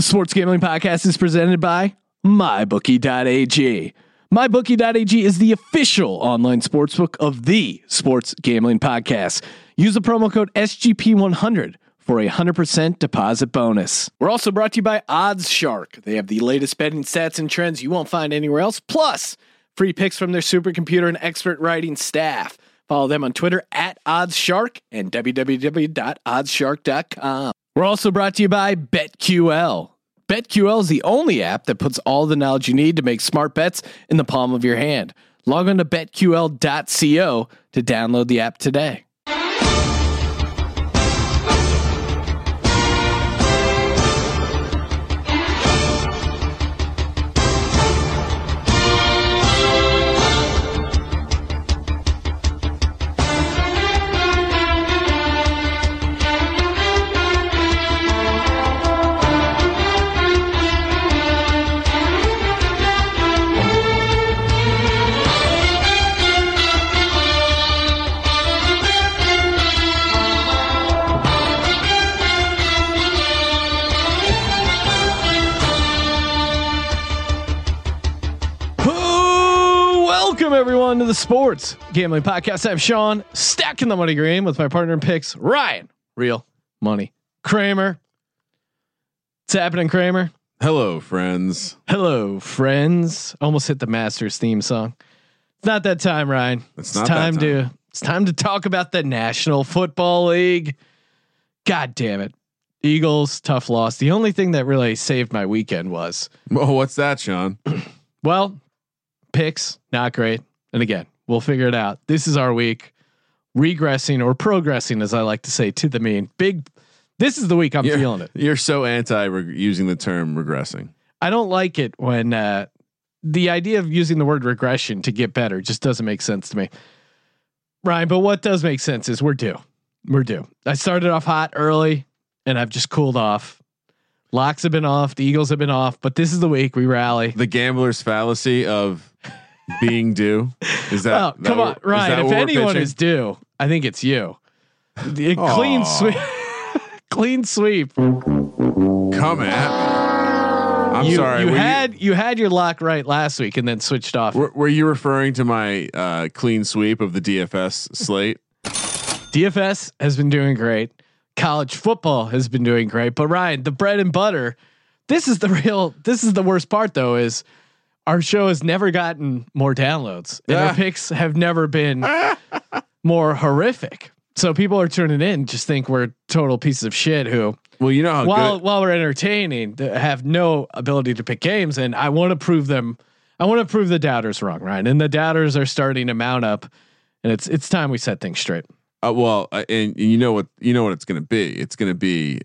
The Sports Gambling Podcast is presented by MyBookie.ag. MyBookie.ag is the official online sportsbook of the Sports Gambling Podcast. Use the promo code SGP100 for a 100% deposit bonus. We're also brought to you by Odds Shark. They have the latest betting stats and trends you won't find anywhere else, plus free picks from their supercomputer and expert writing staff. Follow them on Twitter at OddsShark and www.oddshark.com. We're also brought to you by BetQL. BetQL is the only app that puts all the knowledge you need to make smart bets in the palm of your hand. Log on to betql.co to download the app today. Everyone to the Sports Gambling Podcast. I'm Sean, stacking the money green with my partner in picks, Ryan. Real money, Kramer. What's happening, Kramer? Hello, friends. Hello, friends. Almost hit the Masters theme song. It's not that time, Ryan. It's It's, time, time. to. It's time to talk about the National Football League. God damn it, Eagles tough loss. The only thing that really saved my weekend was Oh, what's that, Sean? well, picks not great. And again, we'll figure it out. This is our week, regressing or progressing, as I like to say, to the mean. Big. This is the week I'm You're- feeling it. You're so anti reg- using the term regressing. I don't like it when uh, the idea of using the word regression to get better just doesn't make sense to me. Ryan, but what does make sense is we're due. We're due. I started off hot early and I've just cooled off. Locks have been off, the Eagles have been off, but this is the week we rally. The gambler's fallacy of being due is that? Well, that come on, Ryan. If anyone pitching? is due, I think it's you. The clean sweep. clean sweep. come at me. I'm you, sorry. You had you, had your lock right last week and then switched off. were, were you referring to my uh, clean sweep of the DFS slate? DFS has been doing great. College football has been doing great. But Ryan, the bread and butter, this is the real this is the worst part though, is our show has never gotten more downloads. And our picks have never been more horrific. So people are tuning in, just think we're total pieces of shit who Well, you know how while good. while we're entertaining, have no ability to pick games, and I want to prove them. I want to prove the doubters wrong, Ryan, and the doubters are starting to mount up, and it's it's time we set things straight. Uh, well, uh, and you know what you know what it's going to be. It's going to be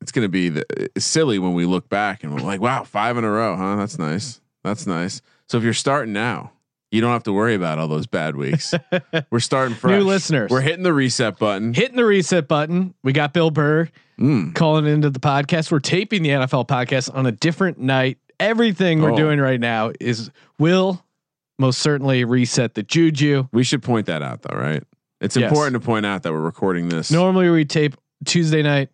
it's going to be the, silly when we look back and we're like, wow, five in a row, huh? That's nice. That's nice. So if you're starting now, you don't have to worry about all those bad weeks. we're starting fresh. New listeners. We're hitting the reset button. Hitting the reset button. We got Bill Burr Mm. calling into the podcast. We're taping the NFL podcast on a different night. Everything we're Oh. doing right now is will most certainly reset the juju. We should point that out though, right? It's Yes. important to point out that we're recording this. Normally we tape Tuesday night.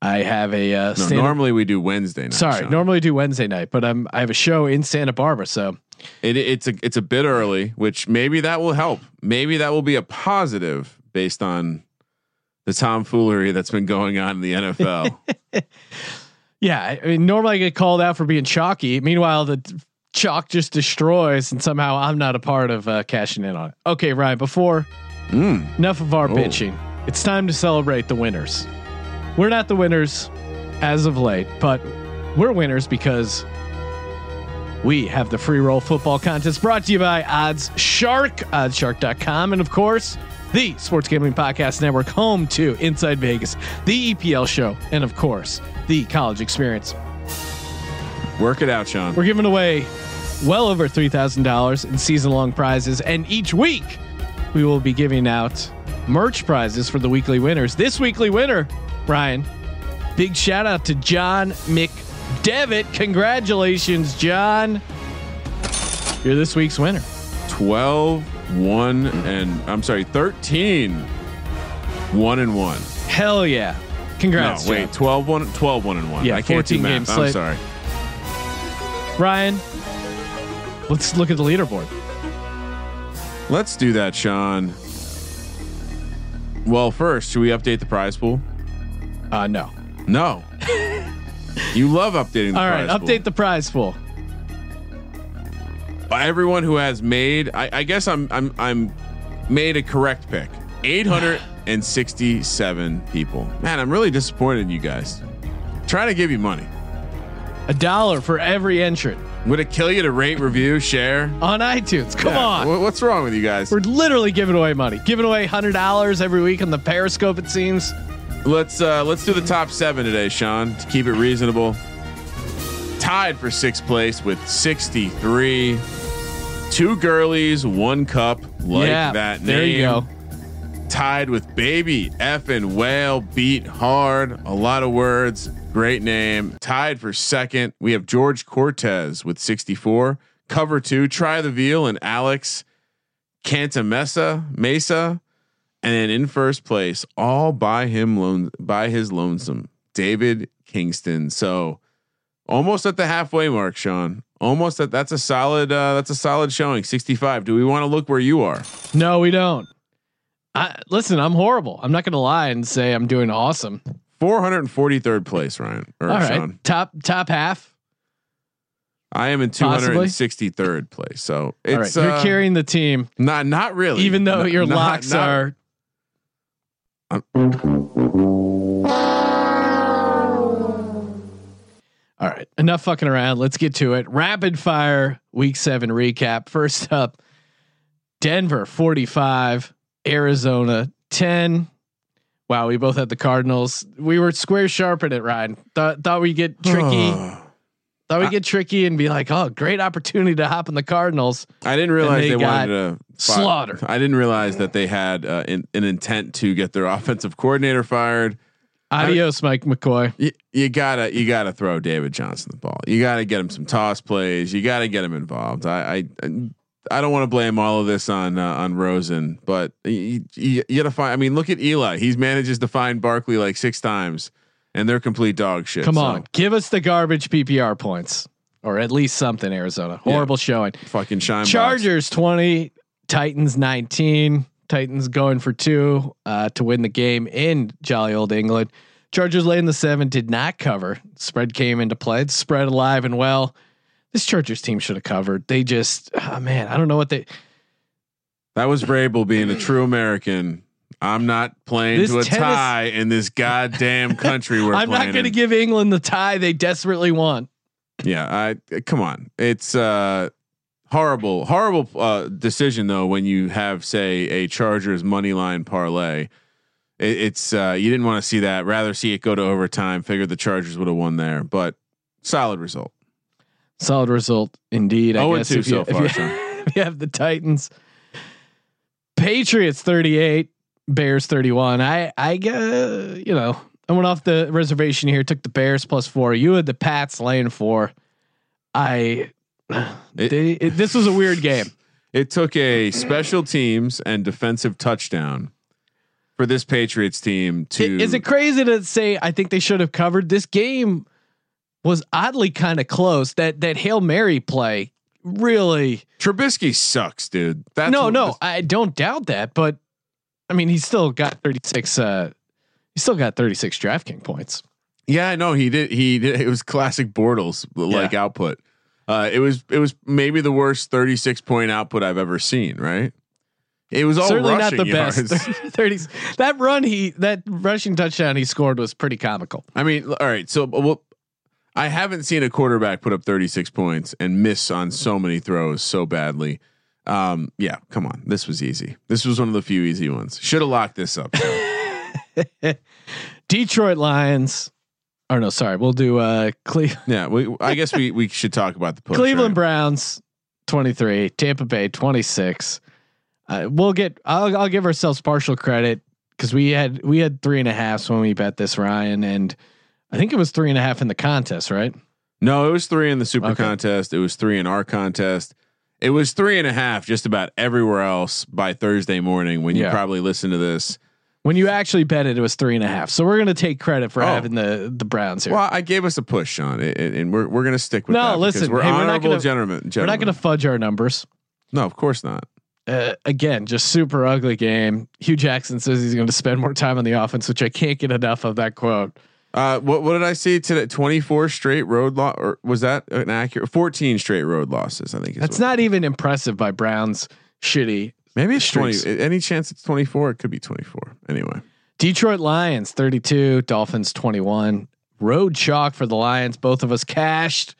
I have a uh, No, normally we do Wednesday night. Sorry, Sean. normally do Wednesday night, but I'm I have a show in Santa Barbara, so It, it's a it's a bit early, which maybe that will help. Maybe that will be a positive based on the tomfoolery that's been going on in the NFL. yeah. I I mean, normally I get called out for being chalky. Meanwhile, the chalk just destroys, and somehow I'm not a part of uh, cashing in on it. Okay, Ryan. Before mm. enough of our Oh. bitching, it's time to celebrate the winners. We're not the winners as of late, but we're winners because we have the free roll football contest brought to you by Odds Shark, oddshark.com, and of course, the Sports Gambling Podcast Network, home to Inside Vegas, the EPL show, and of course, the college experience. Work it out, Sean. We're giving away well over $3,000 in season long prizes. And each week, we will be giving out merch prizes for the weekly winners. This weekly winner, Ryan, big shout out to John McDevitt. Congratulations, John. You're this week's winner. 12, 1, and I'm sorry, 13, 1 and 1. Hell yeah. Congrats. No, wait, John. 12 1, 12 1 and 1. Yeah, I can't do 14 math. games I'm slate. sorry. Ryan, let's look at the leaderboard. Let's do that, Sean. Well, first, should we update the prize pool? Uh, no. No. you love updating the All right, update the prize pool. Everyone who has made, I, I guess I'm I'm I'm made a correct pick. 867 people. Man, I'm really disappointed in you guys. Trying to give you money. A dollar for every entrant Would it kill you to rate, review, share? on iTunes. Come Yeah, on. wha- What's wrong with you guys? We're literally giving away money. Giving away hundred dollars every week on the Periscope. It seems. Let's uh let's do the top seven today, Sean, to keep it reasonable. Tied for sixth place with 63. Two girlies, one cup, like yeah, that name. there you go. Tied with baby effing whale, beat hard. A lot of words. Great name. Tied for second. We have George Cortez with 64. Cover two, try the veal and Alex Cantamesa Mesa. And then in first place, all by him lone by his lonesome, David Kingston. So almost at the halfway mark, Sean. Almost at that's a solid uh that's a solid showing. 65. Do we want to look where you are? No, we don't. I, listen, I'm horrible. I'm not going to lie and say I'm doing awesome. 443rd place, Ryan. Or All right, Sean. top top half. I am in Possibly. 263rd place. So it's right, you're uh, carrying the team, not not really. even though Not- your not- locks not- are. All right, enough fucking around. Let's get to it. Rapid fire week seven recap. First up, Denver 45, Arizona 10. Wow, we both had the Cardinals. We were square sharping it, Ryan. Thought thought we get tricky. thought we get tricky and be like, oh, great opportunity to hop in the Cardinals. I didn't realize they they, wanted to slaughtered. I didn't realize that they had uh, in, an intent to get their offensive coordinator fired. Adios, Mike McCoy. You, you gotta you gotta throw David Johnson the ball. You gotta get him some toss plays. You gotta get him involved. I I, I don't want to blame all of this on uh, on Rosen, but you, you, you gotta find. I mean, look at Eli. He's manages to find Barkley like six times, and they're complete dog shit. Come So, on, give us the garbage PPR points, or at least something. Arizona, horrible showing. fucking shine. box. Chargers twenty, Titans nineteen. Titans going for two uh, to win the game in jolly old England. Chargers laying the seven did not cover. Spread came into play. It's spread alive and well. This Chargers team should have covered. They just, oh man, I don't know what they. That was Vrabel being a true American. I'm not playing This to a tennis- tie in this goddamn country we're I'm not going to give England the tie they desperately want. Yeah, I come on. It's uh horrible, horrible uh decision though when you have say a Chargers money line parlay. It, it's uh you didn't want to see that. Rather see it go to overtime. Figured the Chargers would have won there, but solid result. Solid result indeed. I Oh, guess if you, so if far, you- Sean. if you have the Titans, Patriots 38, Bears 31. I I uh, you know I went off the reservation here. Took the Bears plus four. You had the Pats laying four. I It- they, it, this was a weird game. It took a special teams and defensive touchdown for this Patriots team to Is it crazy to say I think they should have covered this game? Was oddly kind of close. That that hail mary play really. Trubisky sucks, dude. That's no, no, I don't doubt that, but I mean, he's still got 36. Uh, he's still got 36 DraftKings points. Yeah, no, he did. He did. It was classic Bortles like output. Uh, it was it was maybe the worst 36 point output I've ever seen. Right? It was all Certainly not the yards. best. 30, that run he that rushing touchdown he scored was pretty comical. I mean, all right. So, well, I haven't seen a quarterback put up 36 points and miss on so many throws so badly. Um, yeah, come on. This was easy. This was one of the few easy ones. Should have locked this up. Detroit Lions. Or no, sorry, we'll do uh Cle- yeah, we, I guess we we should talk about the push, Cleveland right? Browns 23, Tampa Bay 26. Uh, we'll get I'll I'll give ourselves partial credit because we had we had three and a half when we bet this Ryan and I think it was three and a half in the contest, right? No, it was three in the super Okay. contest. It was three in our contest. It was three and a half just about everywhere else by Thursday morning when you Yeah. probably listen to this. When you actually bet it, it was three and a half. So we're gonna take credit for Oh. having the the Browns here. Well, I gave us a push, Sean, and, we're we're gonna stick with No, that. listen, we're hey, we're not honorable gonna- gentlemen. we're not gonna fudge our numbers. No, of course not. Uh, again, just super ugly game. Hugh Jackson says he's going to spend more time on the offense, which I can't get enough of that quote. Uh, what what did I see today? Twenty four straight road loss, or was that an accurate? Fourteen straight road losses. I think is That's not even impressive by Browns. Shitty. Maybe it's streaks. twenty. Any chance it's twenty four? It could be twenty four. Anyway, Detroit Lions 32, Dolphins 21. Road chalk for the Lions. Both of us cashed.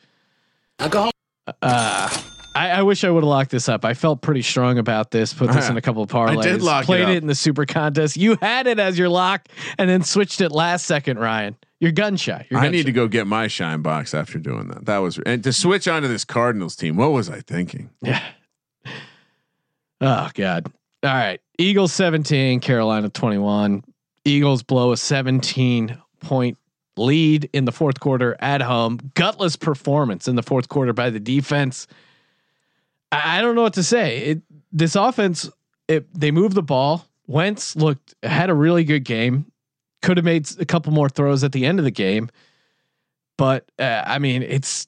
Uh, I, I wish I would have locked this up. I felt pretty strong about this. Put this uh-huh. in a couple of parlays. I did lock it Played up. it in the super contest. You had it as your lock and then switched it last second, Ryan. You're gun shy. You're I need shy. to go get my shine box after doing that. That was and to switch onto this Cardinals team. What was I thinking? Yeah. Oh God. All right. Eagles 17, Carolina 21. Eagles blow a 17 point lead in the fourth quarter at home. Gutless performance in the fourth quarter by the defense. I, don't know what to say. It this offense, it, they moved the ball. Wentz looked had a really good game. Could have made a couple more throws at the end of the game, but uh, I mean, it's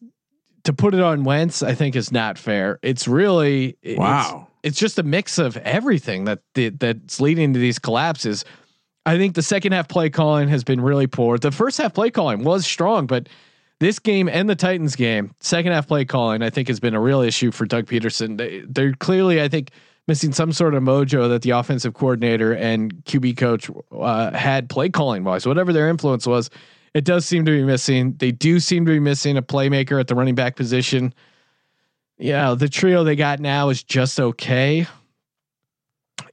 to put it on Wentz. I think is not fair. It's really Wow. It's, just a mix of everything that that's leading to these collapses. I think the second half play calling has been really poor. The first half play calling was strong, but this game and the Titans game, second half play calling, I think has been a real issue for Doug Pederson. They, they're clearly, I think, missing some sort of mojo that the offensive coordinator and QB coach uh, had play calling wise, whatever their influence was. It does seem to be missing. They do seem to be missing a playmaker at the running back position. Yeah, the trio they got now is just okay.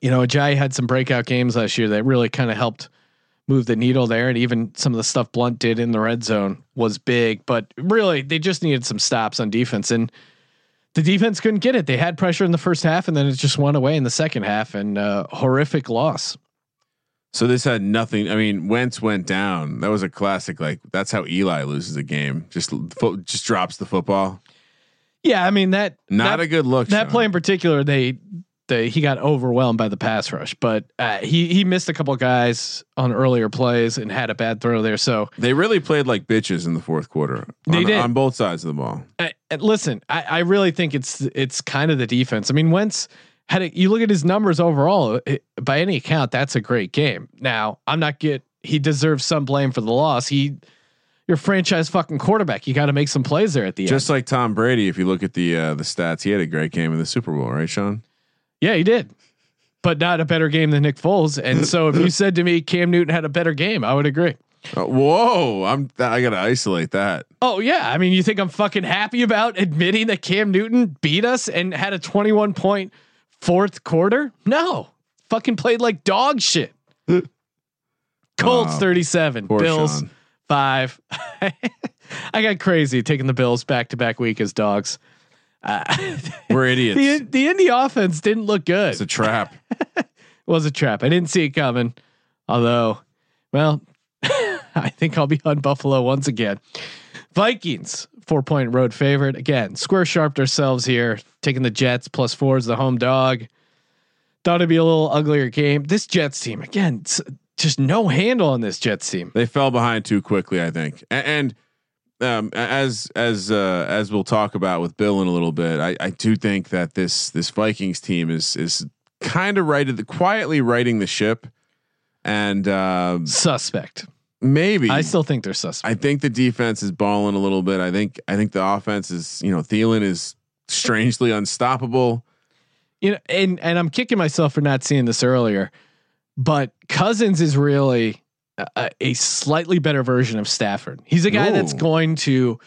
You know, Ajayi had some breakout games last year that really kind of helped move the needle there, and even some of the stuff Blunt did in the red zone was big. But really, they just needed some stops on defense, and the defense couldn't get it. They had pressure in the first half, and then it just went away in the second half, and uh, horrific loss. So this had nothing. I mean, Wentz went down. That was a classic. Like that's how Eli loses a game. Just fo- just drops the football. Yeah, I mean that Not that, a good look. that Sean. play in particular, they they he got overwhelmed by the pass rush, but uh, he he missed a couple guys on earlier plays and had a bad throw there. So They really played like bitches in the fourth quarter. They on, did. on both sides of the ball. I, listen, I, I really think it's it's kind of the defense. I mean, Wentz had a, you look at his numbers overall. It, by any account, that's a great game. Now, I'm not get he deserves some blame for the loss. He, your franchise fucking quarterback. You got to make some plays there at the Just end. Just like Tom Brady, if you look at the uh, the stats, he had a great game in the Super Bowl, right, Sean? Yeah, he did, but not a better game than Nick Foles. And so, if you said to me Cam Newton had a better game, I would agree. Uh, whoa, I'm I gotta isolate that. Oh yeah, I mean, you think I'm fucking happy about admitting that Cam Newton beat us and had a 21 point fourth quarter? No, fucking played like dog shit. Colts Wow. 37, Poor Bills Sean. five. I got crazy taking the Bills back to back week as dogs. Uh, We're idiots. the the Indy offense didn't look good. it's a trap. it was a trap. I didn't see it coming. Although, well, I think I'll be on Buffalo once again. Vikings, four point road favorite. Again, square sharped ourselves here, taking the Jets plus four as the home dog. Thought it'd be a little uglier game. This Jets team, again, just no handle on this Jets team. they fell behind too quickly, I think. A- And, um, as as uh, as we'll talk about with Bill in a little bit, I, I do think that this this Vikings team is is kind of righted the quietly righting the ship, and uh, Suspect. maybe I still think they're suspect. I think the defense is balling a little bit. I think I think the offense is you know Thielen is strangely unstoppable. you know, and and I'm kicking myself for not seeing this earlier, but Cousins is really a, a slightly better version of Stafford. He's a guy that's going to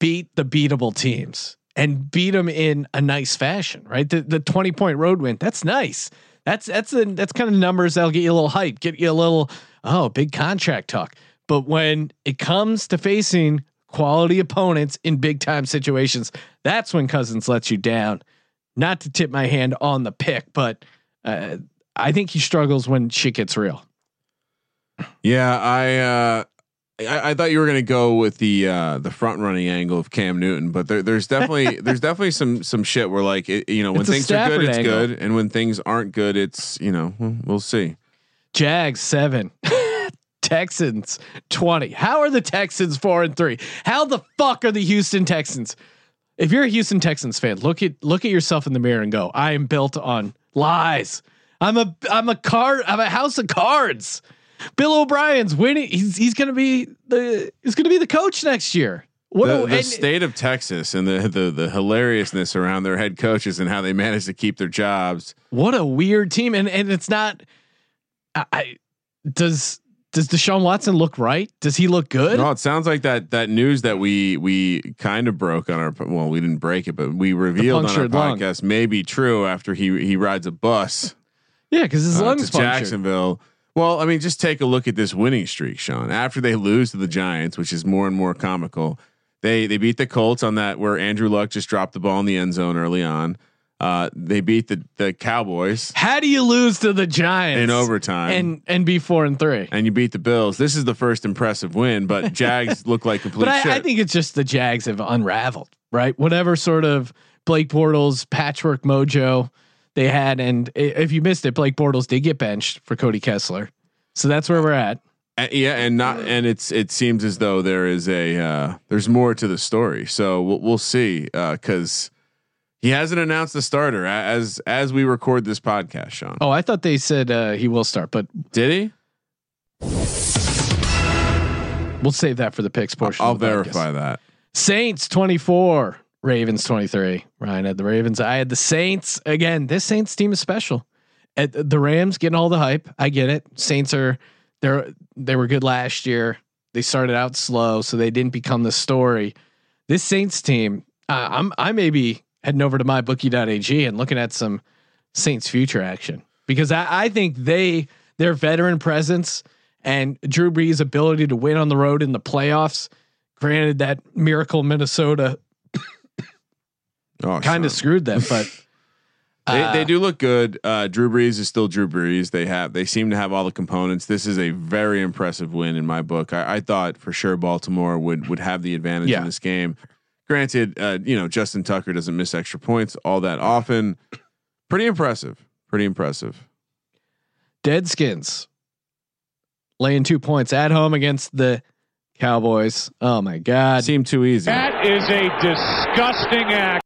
beat the beatable teams and beat them in a nice fashion, right? The the 20 point road win, that's nice. That's that's a, that's kind of numbers that'll get you a little hype, get you a little oh big contract talk. But when it comes to facing quality opponents in big time situations, that's when Cousins lets you down not to tip my hand on the pick, but uh, I think he struggles when shit gets real. Yeah, I uh, I, I thought you were going to go with the uh, the front running angle of Cam Newton, but there, there's definitely there's definitely some some shit where like it, you know when It's things are good, it's angle. good, and when things aren't good, it's you know we'll, we'll see. Jags seven. Texans 20. How are the Texans four and three? How the fuck are the Houston Texans? If you're a Houston Texans fan, look at look at yourself in the mirror and go, I am built on lies. I'm a I'm a card I'm a house of cards. Bill O'Brien's winning. He's he's gonna be the he's gonna be the coach next year. What the, the state of Texas and the, the the hilariousness around their head coaches and how they manage to keep their jobs. What a weird team, and and it's not. I, I does does Deshaun Watson look right? Does he look good? No, it sounds like that that news that we we kind of broke on our well, we didn't break it, but we revealed on our podcast lung. may be true after he he rides a bus. Yeah, because his uh, lungs to Jacksonville. Well, I mean, just take a look at this winning streak, Sean. After they lose to the Giants, which is more and more comical, they they beat the Colts on that where Andrew Luck just dropped the ball in the end zone early on. Uh, they beat the the Cowboys. How do you lose to the Giants in overtime and and be four and three? And you beat the Bills. This is the first impressive win, but Jags look like complete. But I, I, think it's just the Jags have unraveled, right? Whatever sort of Blake Bortles patchwork mojo they had, and if you missed it, Blake Bortles did get benched for Cody Kessler, so that's where we're at. Uh, yeah, and not and it's it seems as though there is a uh, there's more to the story. So we'll, we'll see because. Uh, he hasn't announced the starter as as we record this podcast, Sean. Oh, I thought they said uh, he will start, but did he? We'll save that for the picks portion. I'll verify that. Saints twenty four, Ravens twenty three. Ryan had the Ravens. I had the Saints. Again, this Saints team is special. At the Rams getting all the hype. I get it. Saints are they're they were good last year. They started out slow, so they didn't become the story. This Saints team, uh, I'm I may be heading over to mybookie.ag and looking at some Saints future action because I, I think they their veteran presence and Drew Brees' ability to win on the road in the playoffs. Granted, that miracle Minnesota oh, kind of screwed them, but they, uh, they do look good. Uh, Drew Brees is still Drew Brees. They have they seem to have all the components. This is a very impressive win in my book. I, I thought for sure Baltimore would would have the advantage yeah. in this game. Granted, uh, you know Justin Tucker doesn't miss extra points all that often. Pretty impressive. Pretty impressive. Deadskins laying two points at home against the Cowboys. Oh my God! Seemed too easy. That is a disgusting act.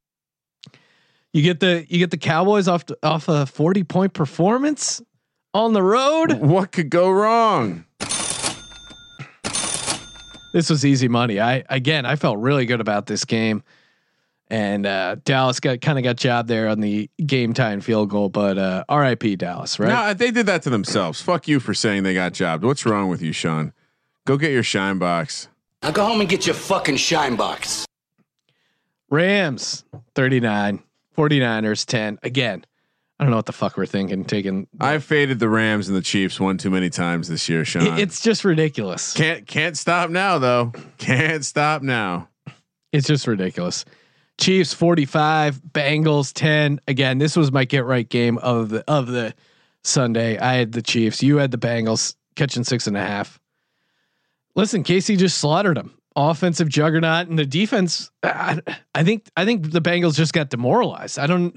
You get the you get the Cowboys off off a forty point performance on the road. What could go wrong? this was easy money. I again, I felt really good about this game, and uh, Dallas got kind of got job there on the game time field goal. But uh, R.I.P. Dallas, right? No, they did that to themselves. Fuck you for saying they got jobbed. What's wrong with you, Sean? Go get your shine box. Now go home and get your fucking shine box. Rams 39, 49ers 10. Again, I don't know what the fuck we're thinking. Taking, I've faded the Rams and the Chiefs one too many times this year, Sean. It's just ridiculous. Can't can't stop now though. Can't stop now. It's just ridiculous. Chiefs 45, Bengals 10. Again, this was my get right game of the of the Sunday. I had the Chiefs. You had the Bengals catching six and a half. Listen, KC just slaughtered them. Offensive juggernaut and the defense. I, I think I think the Bengals just got demoralized. I don't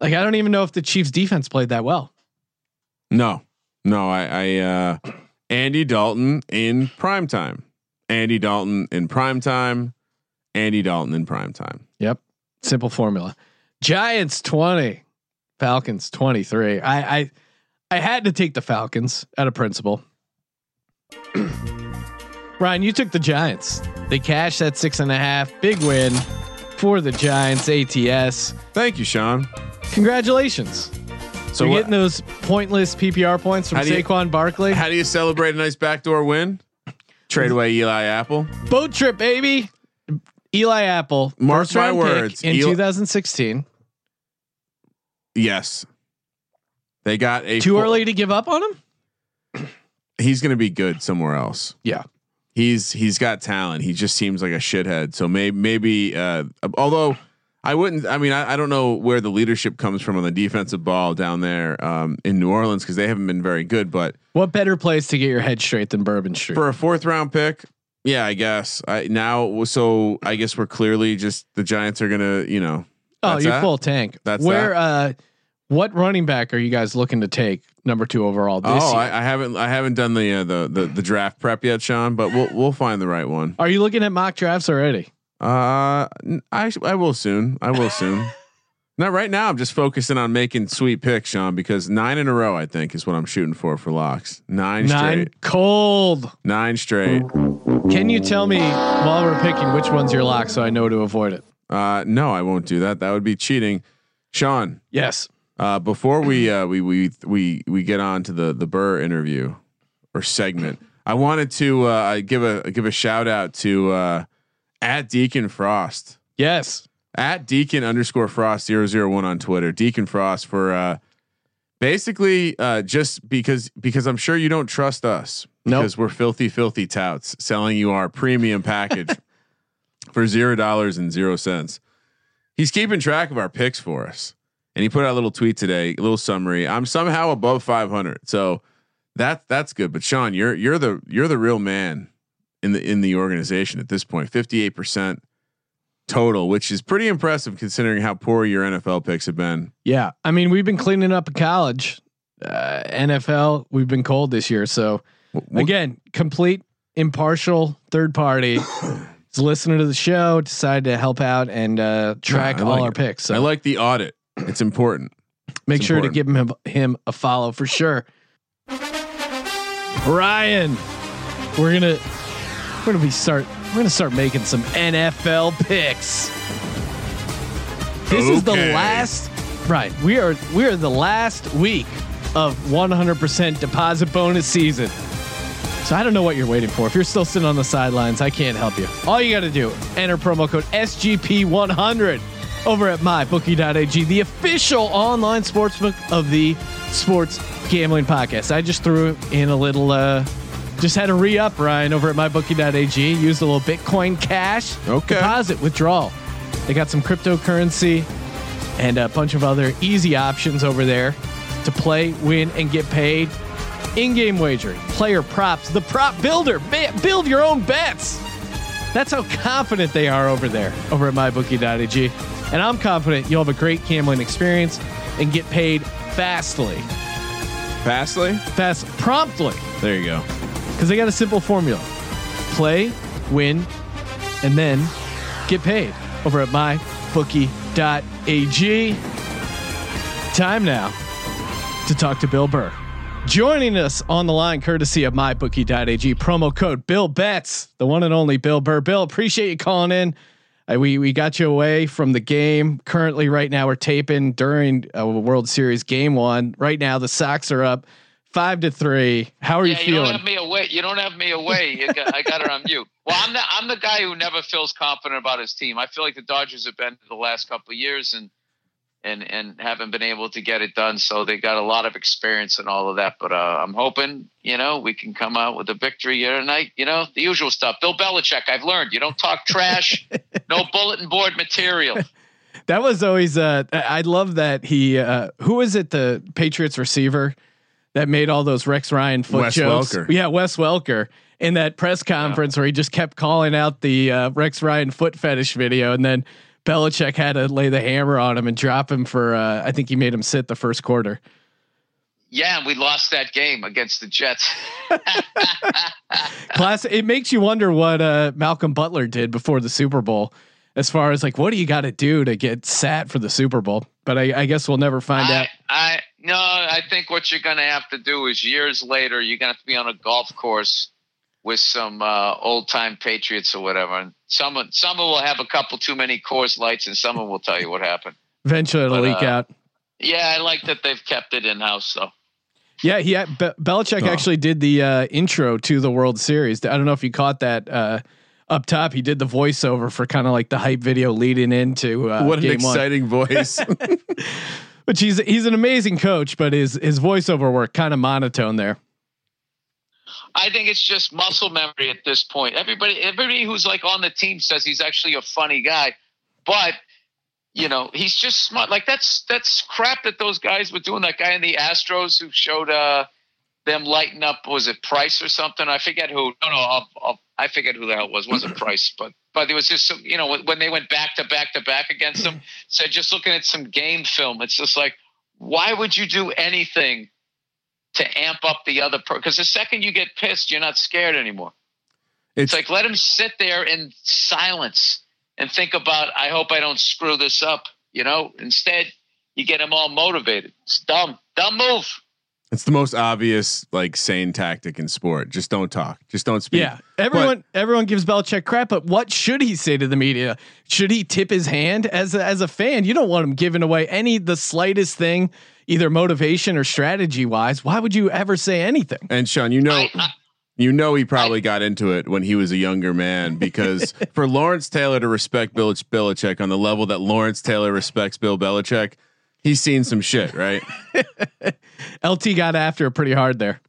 like I don't even know if the Chiefs defense played that well. No, no, I, I uh, Andy Dalton in prime time. Andy Dalton in prime time. Andy Dalton in prime time. Yep. Simple formula. Giants 20, Falcons 23. I I I had to take the Falcons out of principle. Ryan, you took the Giants. They cashed that six and a half. Big win for the Giants ATS. Thank you, Sean. Congratulations. So You're getting those pointless PPR points from Saquon you, Barkley. How do you celebrate a nice backdoor win? Trade away Eli Apple. Boat trip, baby. Eli Apple. Mark my words. In Eli- 2016. Yes. They got a too full- early to give up on him. He's going to be good somewhere else. Yeah. He's he's got talent. He just seems like a shithead. So maybe maybe uh, although I wouldn't. I mean, I, I, don't know where the leadership comes from on the defensive ball down there um, in New Orleans because they haven't been very good. But what better place to get your head straight than Bourbon Street for a fourth round pick? Yeah, I guess. I now so I guess we're clearly just the Giants are gonna you know. Oh, you're that? full tank. That's where. That? Uh, What running back are you guys looking to take number two overall this oh, year? I, I haven't I haven't done the, uh, the the the draft prep yet, Sean. But we'll we'll find the right one. are you looking at mock drafts already? Uh, I I will soon. I will soon. Not right now. I'm just focusing on making sweet picks, Sean, because nine in a row, I think, is what I'm shooting for for locks. Nine, Nine straight. cold. Nine straight. Can you tell me while we're picking which one's your lock so I know to avoid it? Uh, no, I won't do that. That would be cheating. Sean, Yes. Uh, before we uh, we we we we get on to the the Burr interview or segment, I wanted to uh, give a give a shout out to uh, at Deacon Frost. Yes. at Deacon underscore Frost 001 on Twitter. Deacon Frost for uh, basically uh, just because because I'm sure you don't trust us Nope. because we're filthy filthy touts selling you our premium package for zero dollars and zero cents. He's keeping track of our picks for us, and he put out a little tweet today, a little summary. I'm somehow above 500, so that that's good. But Sean, you're you're the you're the real man in the in the organization at this point. 58 percent total, which is pretty impressive considering how poor your NFL picks have been. Yeah. I mean, we've been cleaning up in college. Uh, NFL, we've been cold this year. So again, complete impartial third party is listening to the show, decided to help out and uh, track I all like our it. picks. So I like the audit. It's important. make it's sure important. to give him him a follow for sure. Ryan, we're gonna we're gonna be start we're gonna start making some NFL picks. This is the last right. We are we are the last week of 100% deposit bonus season. So I don't know what you're waiting for. If you're still sitting on the sidelines, I can't help you. All you got to do, enter promo code SGP100 over at mybookie.ag, the official online sportsbook of the Sports Gambling Podcast. I just threw in a little uh just had a re-up Ryan over at mybookie.ag, used a little Bitcoin cash Okay. deposit withdrawal. They got some cryptocurrency and a bunch of other easy options over there to play, win, and get paid. In-game wagering, player props, the prop builder, build your own bets. That's how confident they are over there, over at mybookie.ag. And I'm confident you'll have a great gambling experience and get paid fastly, Fastly. fast, promptly, There you go. because they got a simple formula: play, win, and then get paid over at mybookie.ag. Time now to talk to Bill Burr. Joining us on the line, courtesy of mybookie.ag, promo code Bill Betts, the one and only Bill Burr. Bill, appreciate you calling in. Uh, we we got you away from the game. Currently, right now we're taping during a World Series game one. Right now, the Sox are up five to three. How are yeah, you feeling? you don't have me away. You don't have me away. Got, I got it on mute. Well, I'm the I'm the guy who never feels confident about his team. I feel like the Dodgers have been the last couple of years and and and haven't been able to get it done. So they got a lot of experience and all of that. But uh, I'm hoping you know we can come out with a victory here tonight. You know the usual stuff. Bill Belichick. I've learned you don't talk trash. no bulletin board material. That was always uh I I love that he uh who is it the Patriots receiver that made all those Rex Ryan foot Wes jokes? Welker. Yeah, Wes Welker in that press conference where he just kept calling out the uh, Rex Ryan foot fetish video and then Belichick had to lay the hammer on him and drop him for uh I think he made him sit the first quarter. Yeah, and we lost that game against the Jets. Class it makes you wonder what uh Malcolm Butler did before the Super Bowl as far as like what do you got to do to get sat for the Super Bowl? But I, I guess we'll never find out. I, I no, I think what you're going to have to do is years later, you're going to have to be on a golf course with some uh, old time Patriots or whatever. And someone, someone will have a couple too many Coors Lights, and someone will tell you what happened. Eventually it'll But, leak uh, out. Yeah, I like that they've kept it in house though. Yeah, he had, Be- Belichick Oh. actually did the uh, intro to the World Series. I don't know if you caught that uh, up top. He did the voiceover for kind of like the hype video leading into uh, what an game one. exciting voice. Which he's he's an amazing coach, but his his voiceover work kind of monotone there. I think it's just muscle memory at this point. Everybody, everybody who's like on the team says he's actually a funny guy, but you know he's just smart. Like that's that's crap that those guys were doing. That guy in the Astros who showed uh, them lighting up was it Price or something? I forget who. No, no, I'll, I'll, I forget who the hell it was. Wasn't Price, but but it was just some, you know when, they went back to back to back against them. Said just looking at some game film, it's just like why would you do anything to amp up the other person? Because the second you get pissed, you're not scared anymore. It's, it's like let him sit there in silence and think about. I hope I don't screw this up. You know. Instead, you get him all motivated. It's dumb. Dumb move. It's the most obvious, like sane tactic in sport. Just don't talk. Just don't speak. Yeah, everyone, but, everyone gives Belichick crap, but what should he say to the media? Should he tip his hand as a, as a fan? You don't want him giving away any the slightest thing, either motivation or strategy wise. Why would you ever say anything? And Sean, you know, I, I, you know, he probably I, got into it when he was a younger man because for Lawrence Taylor to respect Bill Belichick on the level that Lawrence Taylor respects Bill Belichick he's seen some shit, right? LT got after it pretty hard there.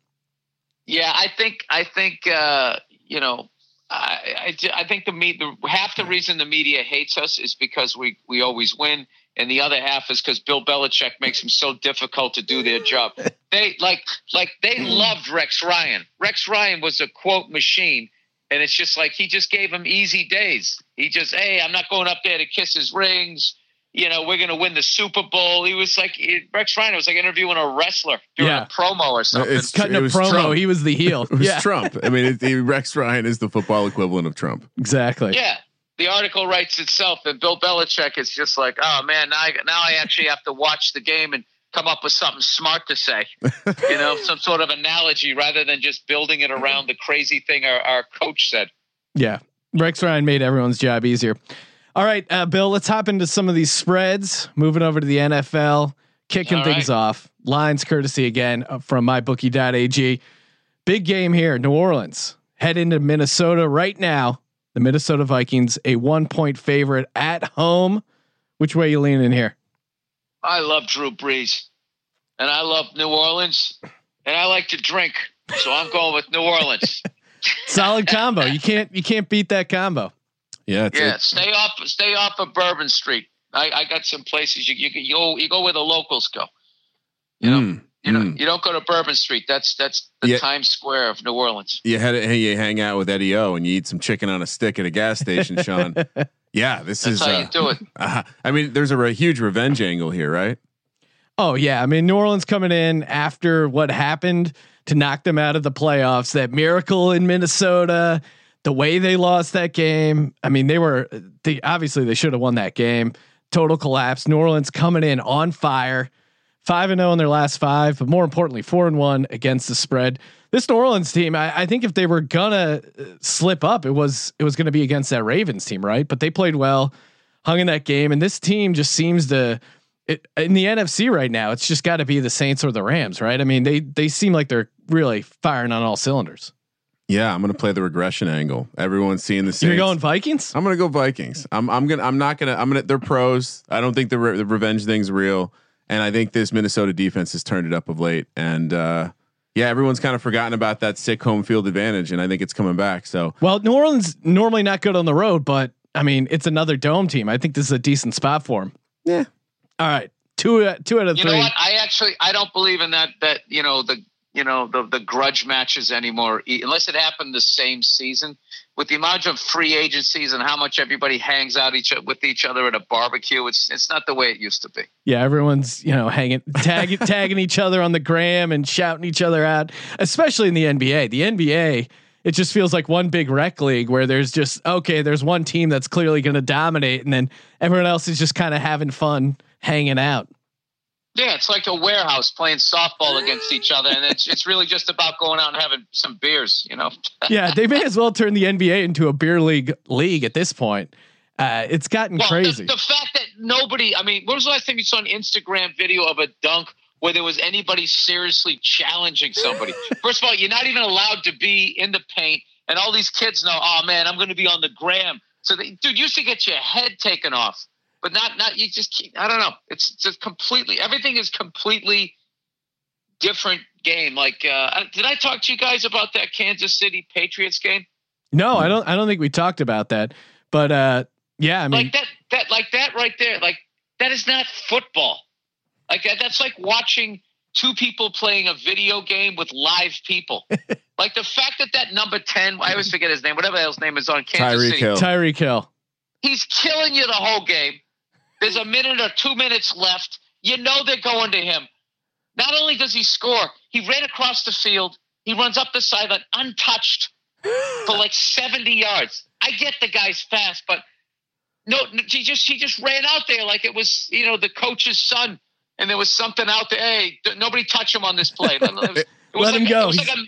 Yeah, I think I think uh, you know I, I, I think the, me, the half the reason the media hates us is because we we always win, and the other half is because Bill Belichick makes them so difficult to do their job. They like like they hmm. loved Rex Ryan. Rex Ryan was a quote machine, and it's just like he just gave them easy days. He just hey, I'm not going up there to kiss his rings you know, we're going to win the Super Bowl. He was like Rex Ryan was like interviewing a wrestler doing yeah. a promo or something. It's cutting it a promo. Trump. He was the heel. it was yeah. Trump. I mean, it, Rex Ryan is the football equivalent of Trump. Exactly. Yeah. The article writes itself, and Bill Belichick is just like, oh man, now I, now I actually have to watch the game and come up with something smart to say, you know, some sort of analogy rather than just building it around the crazy thing our, our coach said. Yeah. Rex Ryan made everyone's job easier. All right, uh, Bill, let's hop into some of these spreads. Moving over to the NFL, kicking All things right. off. Lines courtesy again uh, from mybookie.ag. Big game here. New Orleans head into Minnesota right now. The Minnesota Vikings, a one point favorite at home. Which way you leaning in here? I love Drew Brees, and I love New Orleans, and I like to drink, so I'm going with New Orleans. Solid combo. You can't you can't beat that combo. Yeah, yeah. stay off, stay off of Bourbon Street. I, I got some places you you you go you go where the locals go. You know, mm, you know, mm. you don't go to Bourbon Street. That's that's the yeah. Times Square of New Orleans. You had hey, you hang out with Eddie O and you eat some chicken on a stick at a gas station, Sean. yeah, this that's is how uh, you do it. Uh, I mean, there's a, a huge revenge angle here, right? Oh yeah, I mean New Orleans coming in after what happened to knock them out of the playoffs. That miracle in Minnesota the way they lost that game. I mean, they were they obviously they should have won that game. Total collapse. New Orleans coming in on fire, five and zero oh in their last five, but more importantly, four and one against the spread. This New Orleans team, I, I think if they were gonna uh, slip up, it was it was to be against that Ravens team, right? But they played well, hung in that game, and this team just seems to. It, in the NFC right now, it's just got to be the Saints or the Rams, right? I mean, they they seem like they're really firing on all cylinders. Yeah, I'm gonna play the regression angle. Everyone's seeing the Saints. You're going Vikings. I'm gonna go Vikings. I'm I'm gonna I'm not gonna I'm gonna. They're pros. I don't think the re- the revenge thing's real, and I think this Minnesota defense has turned it up of late. And uh, yeah, everyone's kind of forgotten about that sick home field advantage, and I think it's coming back. So well, New Orleans normally not good on the road, but I mean it's another dome team. I think this is a decent spot for them. Yeah. All right. Two uh, two out of you three. You know what? I actually I don't believe in that that you know the you know the the grudge matches anymore unless it happened the same season with the amount of free agencies and how much everybody hangs out each with each other at a barbecue it's it's not the way it used to be. Yeah everyone's you know hanging tagging tagging each other on the gram and shouting each other out especially in the NBA the NBA it just feels like one big rec league where there's just okay there's one team that's clearly going to dominate and then everyone else is just kind of having fun hanging out yeah, it's like a warehouse playing softball against each other, and it's it's really just about going out and having some beers, you know. yeah, they may as well turn the NBA into a beer league league at this point. Uh, it's gotten well, crazy. The, the, fact that nobody, I mean, when was the last time you saw an Instagram video of a dunk where there was anybody seriously challenging somebody? First of all, you're not even allowed to be in the paint, and all these kids know, oh man, I'm going to be on the gram. So, they, dude, you should get your head taken off but not not you just keep, I don't know. It's just completely everything is completely different game. Like, uh, did I talk to you guys about that Kansas City Patriots game? No, I don't. I don't think we talked about that. But uh, yeah, I mean, like that, that, like that right there, like that is not football. Like that, that's like watching two people playing a video game with live people. like the fact that that number ten, I always forget his name, whatever his name is on Kansas Tyreek City. Hill. Tyreek Hill. He's killing you the whole game. There's a minute or two minutes left. You know they're going to him. Not only does he score, he ran across the field. He runs up the sideline untouched for like 70 yards. I get the guy's fast, but no, he just he just ran out there like it was you know the coach's son, and there was something out there. Hey, nobody touch him on this play. It was, it was Let like, him go. It was, like a,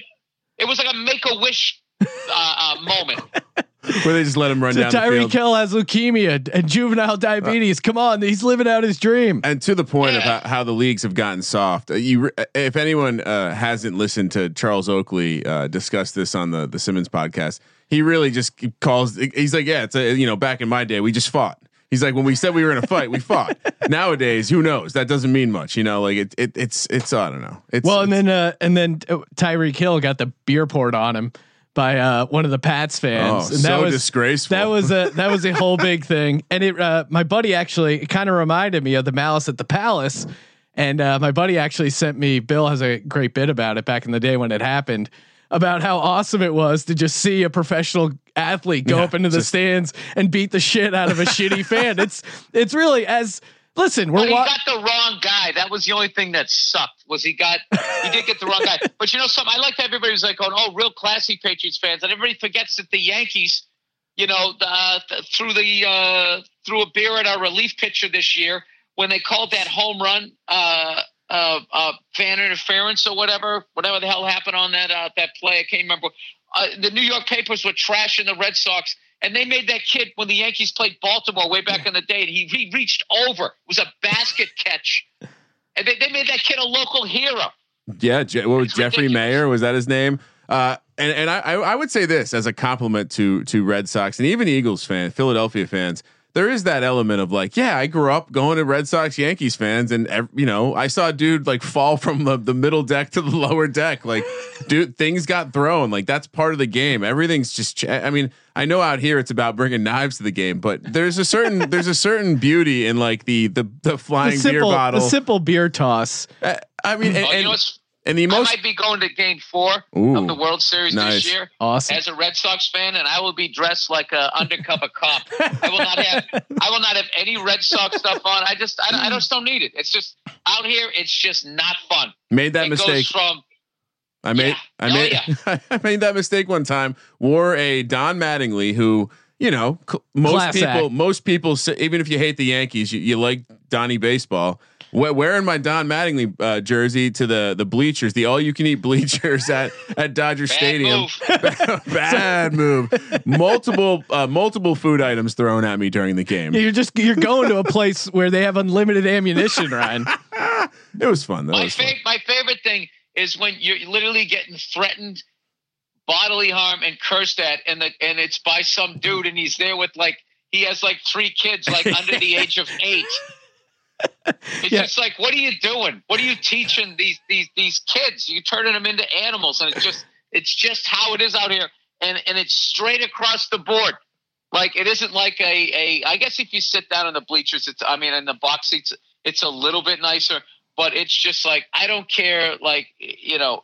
it was like a make a wish uh, uh, moment. Where they just let him run So down the Tyreek field. Hill has leukemia and juvenile diabetes. Come on, he's living out his dream. and to the point of how, how the leagues have gotten soft, uh, you if anyone uh, hasn't listened to Charles Oakley uh, discuss this on the the Simmons podcast, he really just calls. He's like, yeah, it's a you know, back in my day, we just fought. He's like, when we said we were in a fight, we fought. Nowadays, who knows? That doesn't mean much, you know. Like it, it it's it's I don't know. It's Well, and it's- then uh, and then Tyree Tyreek Hill got the beer poured on him by uh, one of the Pats fans. Oh, and that so was disgraceful. That was a that was a whole big thing. And it uh, my buddy actually kind of reminded me of the Malice at the Palace. And uh, my buddy actually sent me. Bill has a great bit about it back in the day when it happened. About how awesome it was to just see a professional athlete go Yeah, up into the stands and beat the shit out of a shitty fan. It's it's really as listen. We're But he wa- got the wrong guy. That was the only thing that sucked. Was he got he did get the wrong guy. But you know something? I like that everybody was like going, "Oh, real classy Patriots fans," and everybody forgets that the Yankees, you know, uh, th- threw the uh, threw a beer at our relief pitcher this year when they called that home run. Uh, uh, uh, fan interference or whatever, whatever the hell happened on that uh, that play. I can't remember. Uh, the New York papers were trashing the Red Sox, and they made that kid when the Yankees played Baltimore way back in the day. And he he reached over. It was a basket catch, and they, they made that kid a local hero. Yeah, Je- what was It's Jeffrey ridiculous. Maier? Was that his name? Uh, and and I I I would say this as a compliment to to Red Sox and even Eagles fans, Philadelphia fans. There is that element of like, yeah, I grew up going to Red Sox Yankees fans, and you know, I saw a dude like fall from the, the middle deck to the lower deck. Like, dude, things got thrown. Like that's part of the game. Everything's just. Ch- I mean, I know out here it's about bringing knives to the game, but there's a certain there's a certain beauty in like the the the the flying beer simple, the simple beer toss. Uh, I mean, and, Oh, you know and, what's and the I might be going to Game Four Ooh, of the World Series nice. this year Awesome. as a Red Sox fan, and I will be dressed like a undercover cop. I will not have I will not have any Red Sox stuff on. I just I, I just don't need it. It's just out here. It's just not fun. made that it mistake. goes from I made Yeah. I Oh, made I made that mistake one time. Wore a Don Mattingly who you know most Class people act. most people even if you hate the Yankees you, you like Donnie baseball. We- Wearing my Don Mattingly uh, jersey to the the bleachers, the all you can eat bleachers at at Dodger bad Stadium. move. Bad move. Multiple uh, multiple food items thrown at me during the game. You're just you're going to a place where they have unlimited ammunition, Ryan. It was fun. That my was fun. favorite my favorite thing is when you're literally getting threatened bodily harm and cursed at and the and it's by some dude and he's there with like he has like three kids like under the age of eight it's Yeah. just like what are you doing what are you teaching these these these kids you're turning them into animals and it's just it's just how it is out here and and it's straight across the board like it isn't like a a i guess if you sit down in the bleachers it's i mean in the box seats it's a little bit nicer but it's just like I don't care, like you know,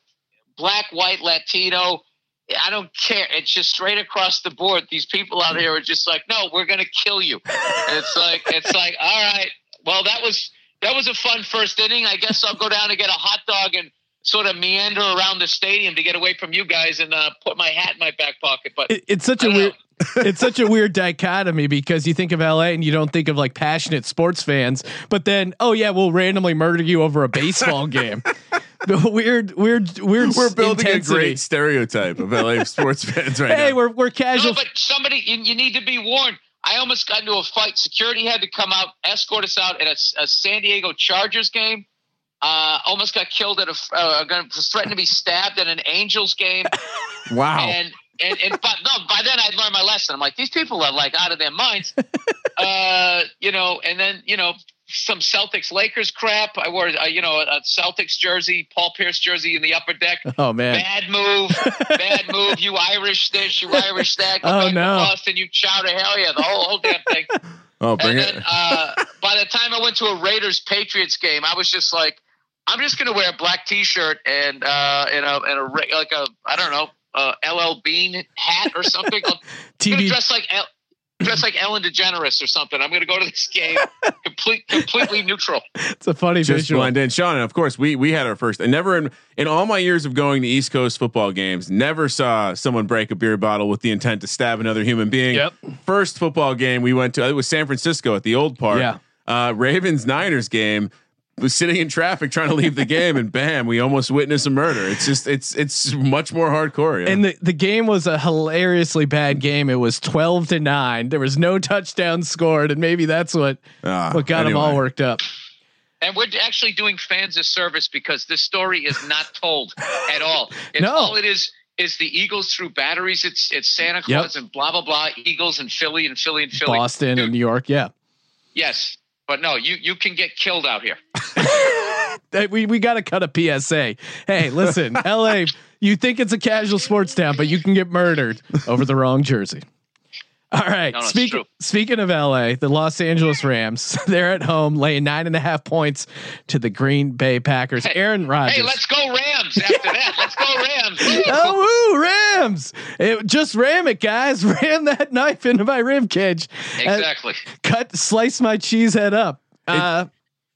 black, white, Latino. I don't care. It's just straight across the board. These people out here are just like, no, we're gonna kill you. And it's like, it's like, all right, well, that was that was a fun first inning. I guess I'll go down and get a hot dog and sort of meander around the stadium to get away from you guys and uh, put my hat in my back pocket. But It, it's such I a don't weird. it's such a weird dichotomy because you think of LA and you don't think of like passionate sports fans, but then oh yeah, we'll randomly murder you over a baseball game. The weird, weird, weird. We're building intensity. a great stereotype of LA sports fans right Hey, now. we're we're casual. No, but somebody, you, you need to be warned. I almost got into a fight. Security had to come out, escort us out at a, a San Diego Chargers game. Uh, almost got killed at a, uh, threatened to be stabbed at an Angels game. wow. And, and, and, but no, by then I'd learned my lesson. I'm like, these people are like out of their minds. uh, you know, and then, you know, some Celtics Lakers crap. I wore, uh, you know, a Celtics jersey, Paul Pierce jersey in the upper deck. oh man, Bad move. Bad move. You Irish this, you Irish that. Go Oh, back to no. Boston, you chowder. Hell yeah, the whole, whole damn thing. oh, bring and it. then uh, by the time I went to a Raiders Patriots game, I was just like, I'm just gonna wear a black T-shirt and uh, and a and a like a I don't know uh, LL Bean hat or something. I'm gonna TV dress like L- dress like Ellen DeGeneres or something. I'm going to go to this game complete, completely neutral. It's a funny just visual. blend in. Sean, and of course, we we had our first. I never in in all my years of going to East Coast football games, never saw someone break a beer bottle with the intent to stab another human being. Yep. First football game we went to, it was San Francisco at the old park. Yeah. Uh, Ravens Niners game was sitting in traffic trying to leave the game, and bam, we almost witnessed a murder. It's just it's it's much more hardcore. Yeah. And the, the game was a hilariously bad game. It was twelve to nine. There was no touchdown scored, and maybe that's what Ah, what got them all worked up. And we're actually doing fans a service because this story is not told at all. It's No. all it is is the Eagles through batteries. It's it's Santa Claus and blah blah blah. Eagles and Philly and Philly and Philly. Boston Dude, and New York, yeah. Yes, but no, you you can get killed out here. We we got to cut a PSA. Hey, listen, LA, you think it's a casual sports town, but you can get murdered over the wrong jersey. All right. No, no, it's speaking speaking of LA, the Los Angeles Rams, they're at home laying nine and a half points to the Green Bay Packers. Aaron Rodgers. Hey, let's go Rams after that. Let's go Rams. Oh, woo, Rams! It, just ram it, guys. Ram that knife into my rib cage. Exactly. cut, slice my cheese head up. Uh,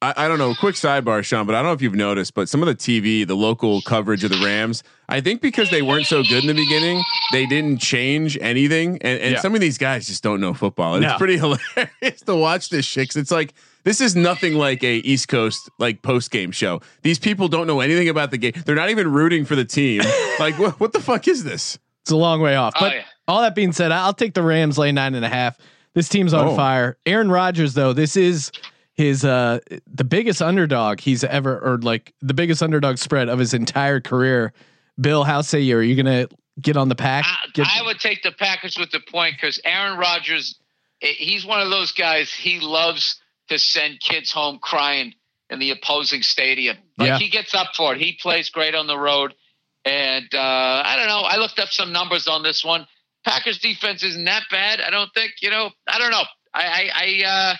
I, I don't know. Quick sidebar, Sean, but I don't know if you've noticed, but some of the TV, the local coverage of the Rams, I think because they weren't so good in the beginning, they didn't change anything. And, and Yeah. some of these guys just don't know football. And No. It's pretty hilarious to watch this shit. 'cause it's like this is nothing like a East Coast like post game show. These people don't know anything about the game. They're not even rooting for the team. like what? What the fuck is this? It's a long way off. Oh, But yeah. all that being said, I'll take the Rams lay nine and a half. This team's on Oh. fire. Aaron Rodgers, though, this is his uh the biggest underdog he's ever or like the biggest underdog spread of his entire career. Bill, how say you? Are you gonna get on the pack? I, Get- I would take the Packers with the point because Aaron Rodgers, eh, he's one of those guys. He loves to send kids home crying in the opposing stadium. Like Yeah. he gets up for it. He plays great on the road, and uh, I don't know. I looked up some numbers on this one. Packers defense isn't that bad. I don't think. You know. I don't know. I. I. I uh,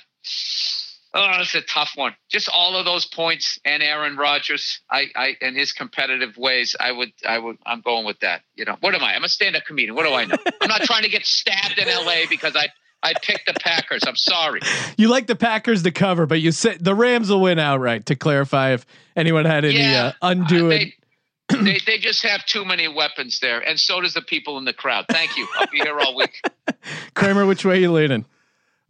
Oh, it's a tough one. Just all of those points and Aaron Rodgers, I, I, and his competitive ways, I would, I would, I'm going with that. You know, what am I? I'm a stand-up comedian. What do I know? I'm not trying to get stabbed in L.A. because I, I picked the Packers. I'm sorry. you like the Packers to cover, but you said the Rams will win outright. To clarify, if anyone had any Yeah, uh, undo Uh, they, they, they just have too many weapons there, and so does the people in the crowd. Thank you. I'll be here all week. Kramer, which way you leaning?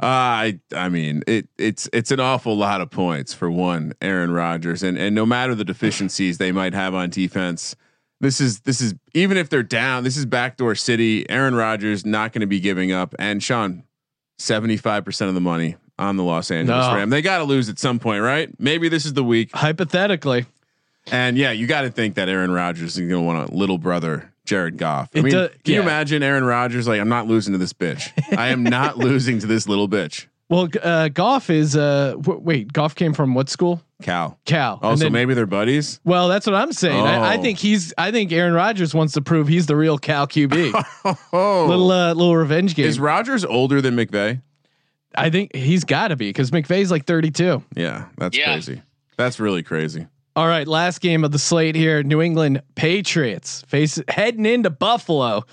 Uh, I I mean it it's it's an awful lot of points for one Aaron Rodgers and and no matter the deficiencies they might have on defense this is this is even if they're down this is backdoor city Aaron Rodgers not going to be giving up and Sean 75% of the money on the Los Angeles No. Rams. They got to lose at some point right? Maybe this is the week. Hypothetically, and yeah you got to think that Aaron Rodgers is going to want a little brother Jared Goff. I It mean do- can you imagine Aaron Rodgers like I'm not losing to this bitch. I am not losing to this little bitch well, uh, Goff is. Uh, w- wait, Goff came from what school? Cal Cal. Oh, And so then- maybe they're buddies. Well, that's what I'm saying. I, I Oh. think he's. I think Aaron Rodgers wants to prove he's the real Cal QB. Oh, little uh, little revenge game. is Rodgers older than McVay? I think he's got to be because McVay's like 32. Yeah, that's Yeah. crazy. That's really crazy. All right, last game of the slate here: New England Patriots face heading into Buffalo.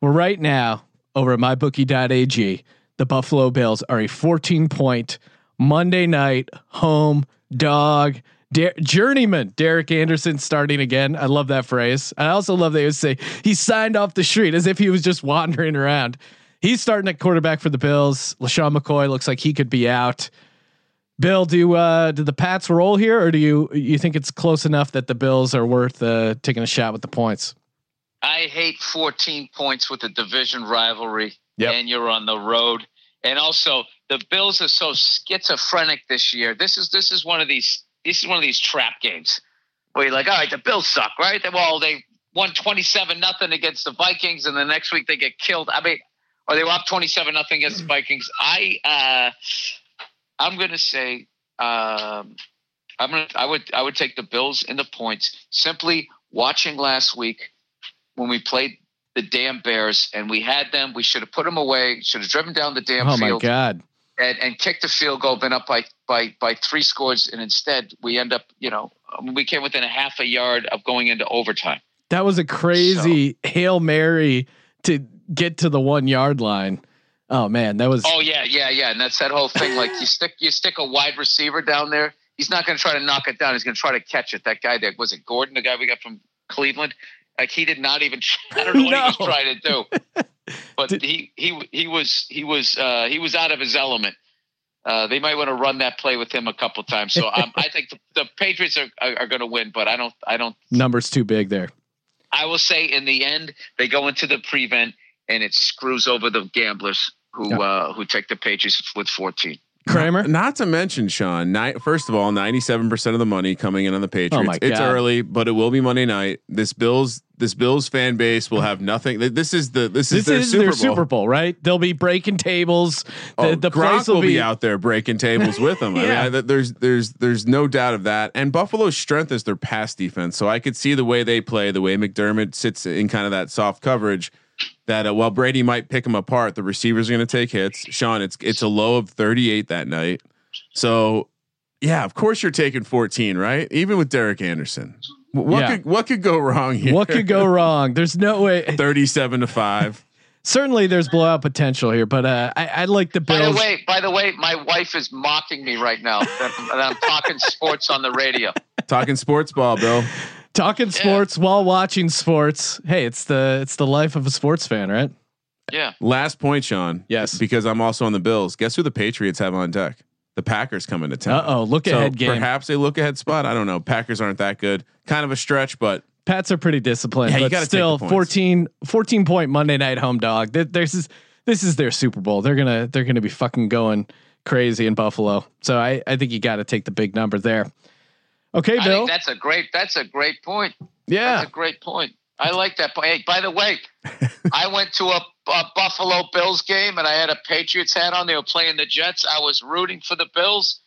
Well, right now over at mybookie.ag, the Buffalo Bills are a 14 point Monday night home dog. Der- journeyman Derek Anderson starting again. I love that phrase. I also love they would say he signed off the street as if he was just wandering around. He's starting at quarterback for the Bills. LeSean McCoy looks like he could be out. Bill, do uh, do the Pats roll here, or do you you think it's close enough that the Bills are worth uh, taking a shot with the points? I hate 14 points with a division rivalry, Yep. and you're on the road. And also, the Bills are so schizophrenic this year. This is this is one of these this is one of these trap games where you're like, all right, the Bills suck, right? Well, they won 27 nothing against the Vikings, and the next week they get killed. I mean, or they were up 27 nothing against the Vikings. I uh, I'm gonna say um, I'm gonna I would I would take the Bills in the points simply watching last week when we played the damn Bears and we had them. We should have put them away. Should have driven down the damn oh my God! and, and kicked the field goal. Been up by by by three scores, and instead we end up. You know, we came within a half a yard of going into overtime. That was a crazy hail mary to get to the one yard line. Oh man, that was. Oh yeah, yeah, yeah. And that's that whole thing. Like you stick you stick a wide receiver down there. He's not going to try to knock it down. He's going to try to catch it. That guy that was it Gordon, the guy we got from Cleveland. Like he did not even. I don't know what he was trying to do. But Did- he he he was he was uh, he was out of his element. Uh, they might want to run that play with him a couple times. So um, I think the, the Patriots are, are, are going to win, but I don't I don't numbers too big there. I will say in the end they go into the prevent and it screws over the gamblers who Yeah. uh, who take the Patriots with 14. Kramer. Not to mention, Sean. Ni- first of all, ninety-seven percent of the money coming in on the oh Patriots. Oh my It's early, but it will be Monday night. This Bills, this Bills fan base will have nothing. This is the this is This their is Super their Bowl. Super Bowl, right? They'll be breaking tables. The, Oh, the Gronk place will be, out there breaking tables with them. I Yeah. mean, I, there's there's there's no doubt of that. And Buffalo's strength is their pass defense. So I could see the way they play, the way McDermott sits in kind of that soft coverage. That uh, while Brady might pick them apart, the receivers are going to take hits. Sean, it's it's a low of 38 that night. So yeah, of course you're taking 14, right? Even with Derek Anderson, what Yeah. could what could go wrong here? What could go wrong? There's no way. 37 to five. Certainly, there's blowout potential here, but uh, I, I like the By the way, by the way, my wife is mocking me right now that I'm talking sports on the radio. Talking sports ball, Bill. Talking sports while watching sports. Hey, it's the it's the life of a sports fan, right? Yeah. Last point, Sean. Yes. Because I'm also on the Bills. Guess who the Patriots have on deck? The Packers coming to town. Uh oh, look So ahead game. perhaps a look ahead spot. I don't know. Packers aren't that good. Kind of a stretch, but Pats are pretty disciplined, Yeah, you but gotta take still points. 14, 14 point Monday night home dog. This is this is their Super Bowl. They're gonna they're gonna be fucking going crazy in Buffalo. So I I think you got to take the big number there. Okay, I Bill. that's a great that's a great point. Yeah. That's a great point. I like that point. Hey, by the way, I went to a, a Buffalo Bills game and I had a Patriots hat on. They were playing the Jets. I was rooting for the Bills,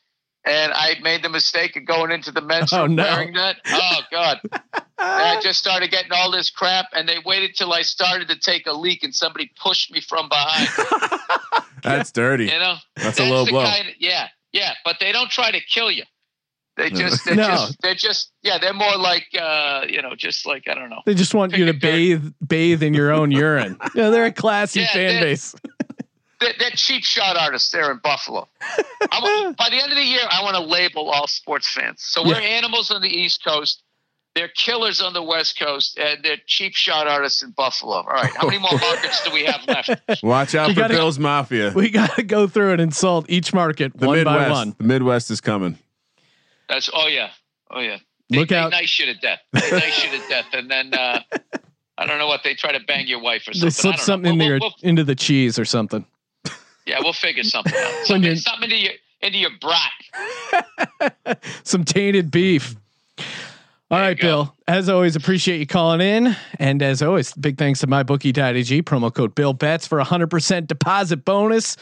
and I made the mistake of going into the men's Oh, room no. wearing that. Oh God! and I just started getting all this crap, and they waited till I started to take a leak, and somebody pushed me from behind. that's dirty. You know, That's a low blow. Kind yeah, yeah, but they don't try to kill you. They just, they're No. just, they're just, yeah, they're more like, uh, you know, just like I don't know. They just want you to Pick a bathe bathe in your own urine. Yeah, they're a classy Yeah, fan they- base. They're, they're cheap shot artists there in Buffalo. I want, by the end of the year, I want to label all sports fans. So we're animals on the East Coast. They're killers on the West Coast, and they're cheap shot artists in Buffalo. All right, how many more markets do we have left? Watch out You for gotta- Bills Mafia. We got to go through and insult each market the one Midwest. by one. The Midwest is coming. That's oh yeah, oh yeah. They, Look they out. nice you at death. They nice you at death, and then uh, I don't know what they try to bang your wife or something. They slip something into We'll- we'll- into the cheese or something. Yeah, we'll figure something out. Something, something into your into your brat. Some tainted beef. All There right. Bill. As always, appreciate you calling in. And as always, big thanks to mybookie.ag. Promo code Bill Bets for a hundred percent deposit bonus.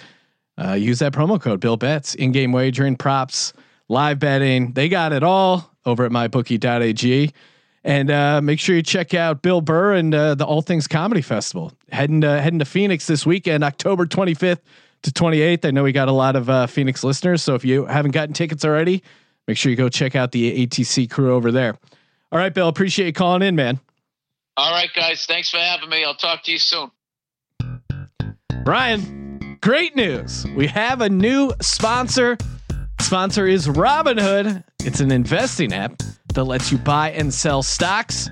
Uh, use that promo code Bill Bets. In-game wagering, props, live betting. They got it all over at mybookie.ag. And uh, make sure you check out Bill Burr and uh, the All Things Comedy Festival. Heading to, heading to Phoenix this weekend, October 25th to 28th. I know we got a lot of uh, Phoenix listeners, so if you haven't gotten tickets already, make sure you go check out the ATC crew over there. All right, Bill, appreciate you calling in, man. All right, guys. Thanks for having me. I'll talk to you soon. Brian, great news. We have a new sponsor. Sponsor is Robinhood. It's an investing app that lets you buy and sell stocks,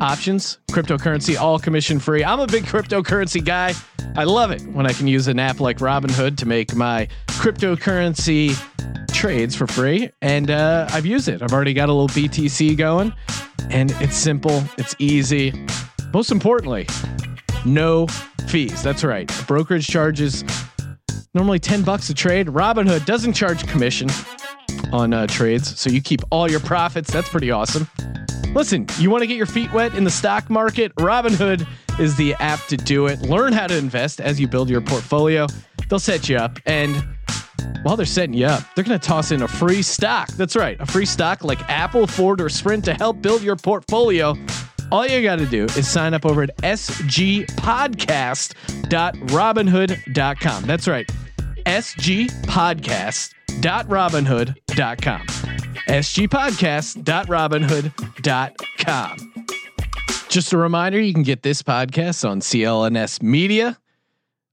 options, cryptocurrency, all commission free. I'm a big cryptocurrency guy. I love it when I can use an app like Robinhood to make my cryptocurrency trades for free. And uh, I've used it. I've already got a little BTC going, and it's simple, it's easy. Most importantly, no fees. That's right. Brokerage charges normally 10 bucks a trade. Robinhood doesn't charge commission on uh, trades, so you keep all your profits. That's pretty awesome. Listen, you want to get your feet wet in the stock market? Robinhood is the app to do it. Learn how to invest as you build your portfolio. They'll set you up and while they're setting you up, they're going to toss in a free stock. That's right, a free stock like Apple, Ford, or Sprint to help build your portfolio. All you got to do is sign up over at sgpodcast.robinhood.com. That's right, sgpodcast.robinhood.com. sgpodcast.robinhood.com. Just a reminder, you can get this podcast on CLNS Media,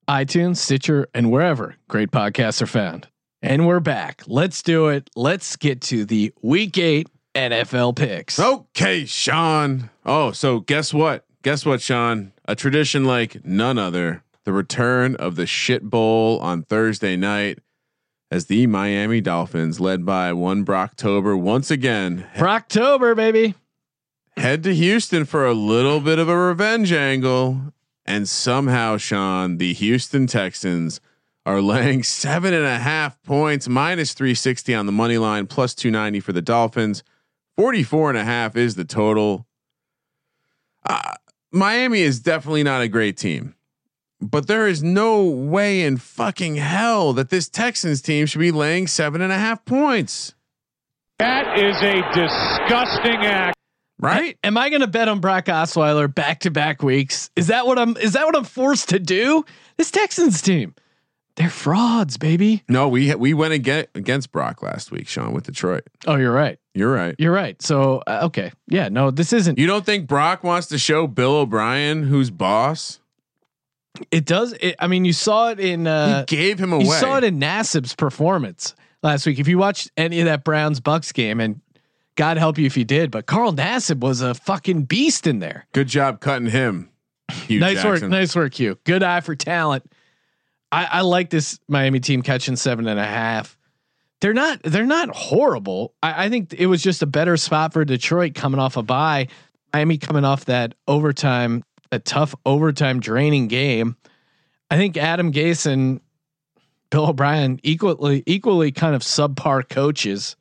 iTunes, Stitcher, and wherever great podcasts are found. And we're back. Let's do it. Let's get to the week eight NFL picks. Okay, Sean. Oh, so guess what? Guess what, Sean? A tradition like none other. The return of the shit bowl on Thursday night as the Miami Dolphins, led by one Brocktober, once again Brocktober, baby. head to Houston for a little bit of a revenge angle. And somehow, Sean, the Houston Texans are laying seven and a half points, minus 360 on the money line, plus 290 for the Dolphins. 44 and a half is the total. Uh, Miami is definitely not a great team, but there is no way in fucking hell that this Texans team should be laying seven and a half points, That is a disgusting act. right? Am I going to bet on Brock Osweiler back to back weeks? Is that what I'm? Is that what I'm forced to do? This Texans team, they're frauds, baby. No, we we went against against Brock last week, Sean, with Detroit. Oh, you're right. You're right. You're right. So uh, okay, yeah, no, this isn't. You don't think Brock wants to show Bill O'Brien who's boss? It does. It, I mean, you saw it in. Uh, he gave him away. You saw it in Nassib's performance last week. If you watched any of that Browns Bucks game, and God help you if you did, but Carl Nassib was a fucking beast in there. Good job cutting him. Nice Jackson. work, nice work, Hue. Good eye for talent. I, I like this Miami team catching seven and a half. They're not they're not horrible. I, I think it was just a better spot for Detroit coming off a bye. Miami coming off that overtime, a tough overtime draining game. I think Adam Gase and Bill O'Brien equally equally kind of subpar coaches.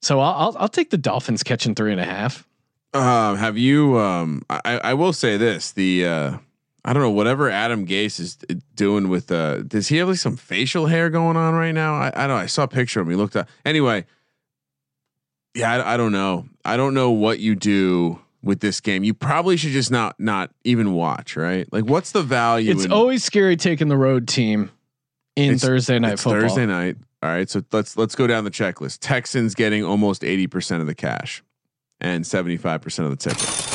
So I'll I'll, I'll take the Dolphins catching three and a half. Um, have you? Um, I, I will say this: the uh, I don't know whatever Adam Gase is doing with. Uh, does he have like some facial hair going on right now? I, I don't. know. I saw a picture of him. He looked up. Anyway, yeah, I, I don't know. I don't know what you do with this game. You probably should just not not even watch. Right? Like, what's the value? It's in- always scary taking the road team in Thursday night football. Thursday night. All right, so let's let's go down the checklist. Texans getting almost eighty percent of the cash, and seventy five percent of the tickets.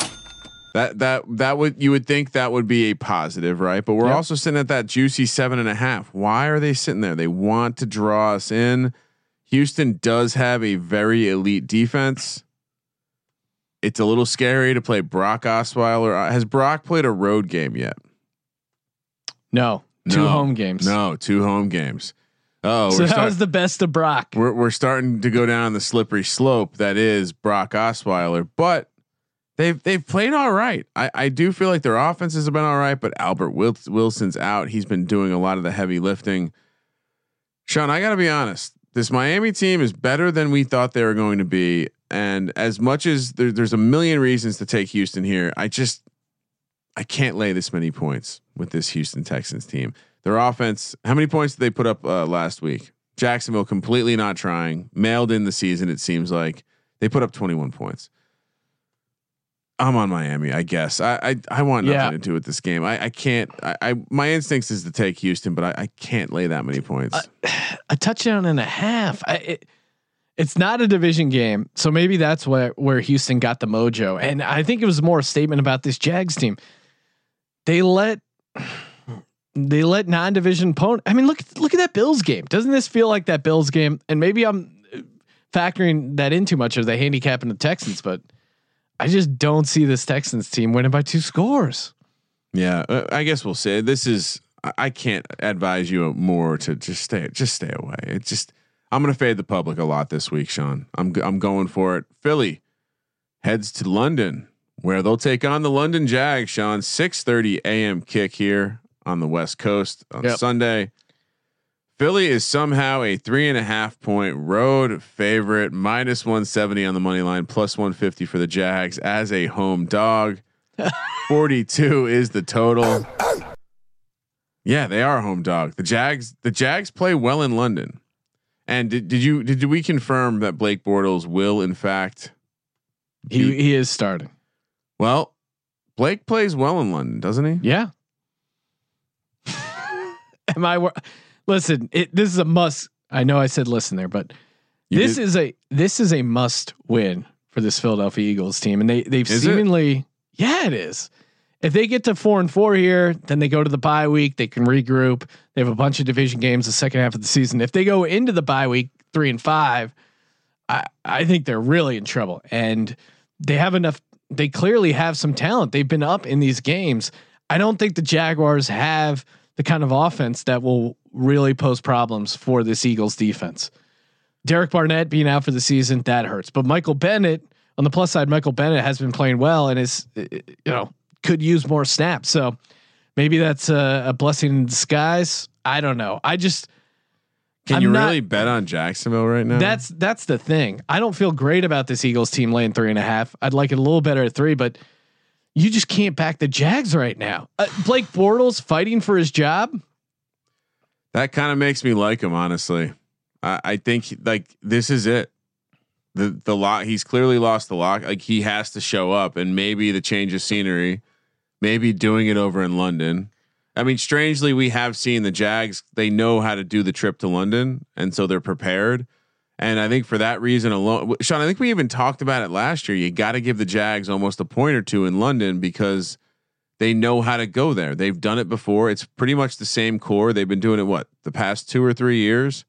That that that would you would think that would be a positive, right? But we're Yep. also sitting at that juicy seven and a half. Why are they sitting there? They want to draw us in. Houston does have a very elite defense. It's a little scary to play Brock Osweiler. Uh, has Brock played a road game yet? No, two No. home games. No, two home games. Oh, so that start- was the best of Brock. we're we're starting to go down the slippery slope that is Brock Osweiler, but they've they've played all right. I, I do feel like their offenses have been all right, but Albert Wilson's out. He's been doing a lot of the heavy lifting. Sean, I got to be honest. This Miami team is better than we thought they were going to be, and as much as there, there's a million reasons to take Houston here, I just I can't lay this many points with this Houston Texans team. Their offense, how many points did they put up uh, last week? Jacksonville completely not trying, mailed in the season. It seems like they put up 21 points. I'm on Miami, I guess. I I, I want nothing Yeah. to do with this game. I, I can't. I, I my instincts is to take Houston, but I, I can't lay that many points. a touchdown and a half. I, it, it's not a division game, so maybe that's where where Houston got the mojo. And I think it was more a statement about this Jags team. They let they let non-division opponent. I mean, look look at that Bills game. Doesn't this feel like that Bills game? And maybe I'm factoring that in too much of the handicapping the Texans, but I just don't see this Texans team winning by two scores. Yeah, uh, I guess we'll say this is. I- can't advise you more to just stay, just stay away. It just. I'm going to fade the public a lot this week, Sean. I'm I'm going for it. Philly heads to London, where they'll take on the London Jags. Sean, 6:30 a.m. kick here on the West Coast on Yep. Sunday. Philly is somehow a three and a half point road favorite, minus 170 on the money line, plus 150 for the Jags as a home dog. 42 is the total. Yeah, they are a home dog. The Jags, the Jags play well in London. And did, did you did we confirm that Blake Bortles will in fact? He he is starting. Well, Blake plays well in London, doesn't he? Yeah. Am I? Listen, it, this is a must. I know I said listen there, but You this did- is a this is a must win for this Philadelphia Eagles team, and they they've Is it? seemingly yeah it is, if they get to four and four here, then they go to the bye week. They can regroup. They have a bunch of division games the second half of the season. If they go into the bye week three and five, I I think they're really in trouble. And they have enough. They clearly have some talent. They've been up in these games. I don't think the Jaguars have the kind of offense that will really pose problems for this Eagles defense. Derek Barnett being out for the season that hurts, but Michael Bennett on the plus side, Michael Bennett has been playing well and is eh, eh, you know could use more snaps. So maybe that's a, a blessing in disguise. I don't know. I just can I'm you not- really bet on Jacksonville right now? that's that's the thing. I don't feel great about this Eagles team laying three and a half. I'd like it a little better at three, but you just can't back the Jags right now. Uh, Blake Bortles fighting for his job. that kind of makes me like him. Honestly, I, I think like this is it. The the lock. He's clearly lost the lock. Like he has to show up, and maybe the change of scenery, maybe doing it over in London. I mean, strangely, we have seen the Jags. They know how to do the trip to London, and so they're prepared. And I think for that reason alone, Sean, I think we even talked about it last year. You got to give the Jags almost a point or two in London because they know how to go there. They've done it before. It's pretty much the same core. They've been doing it what the past two or three years.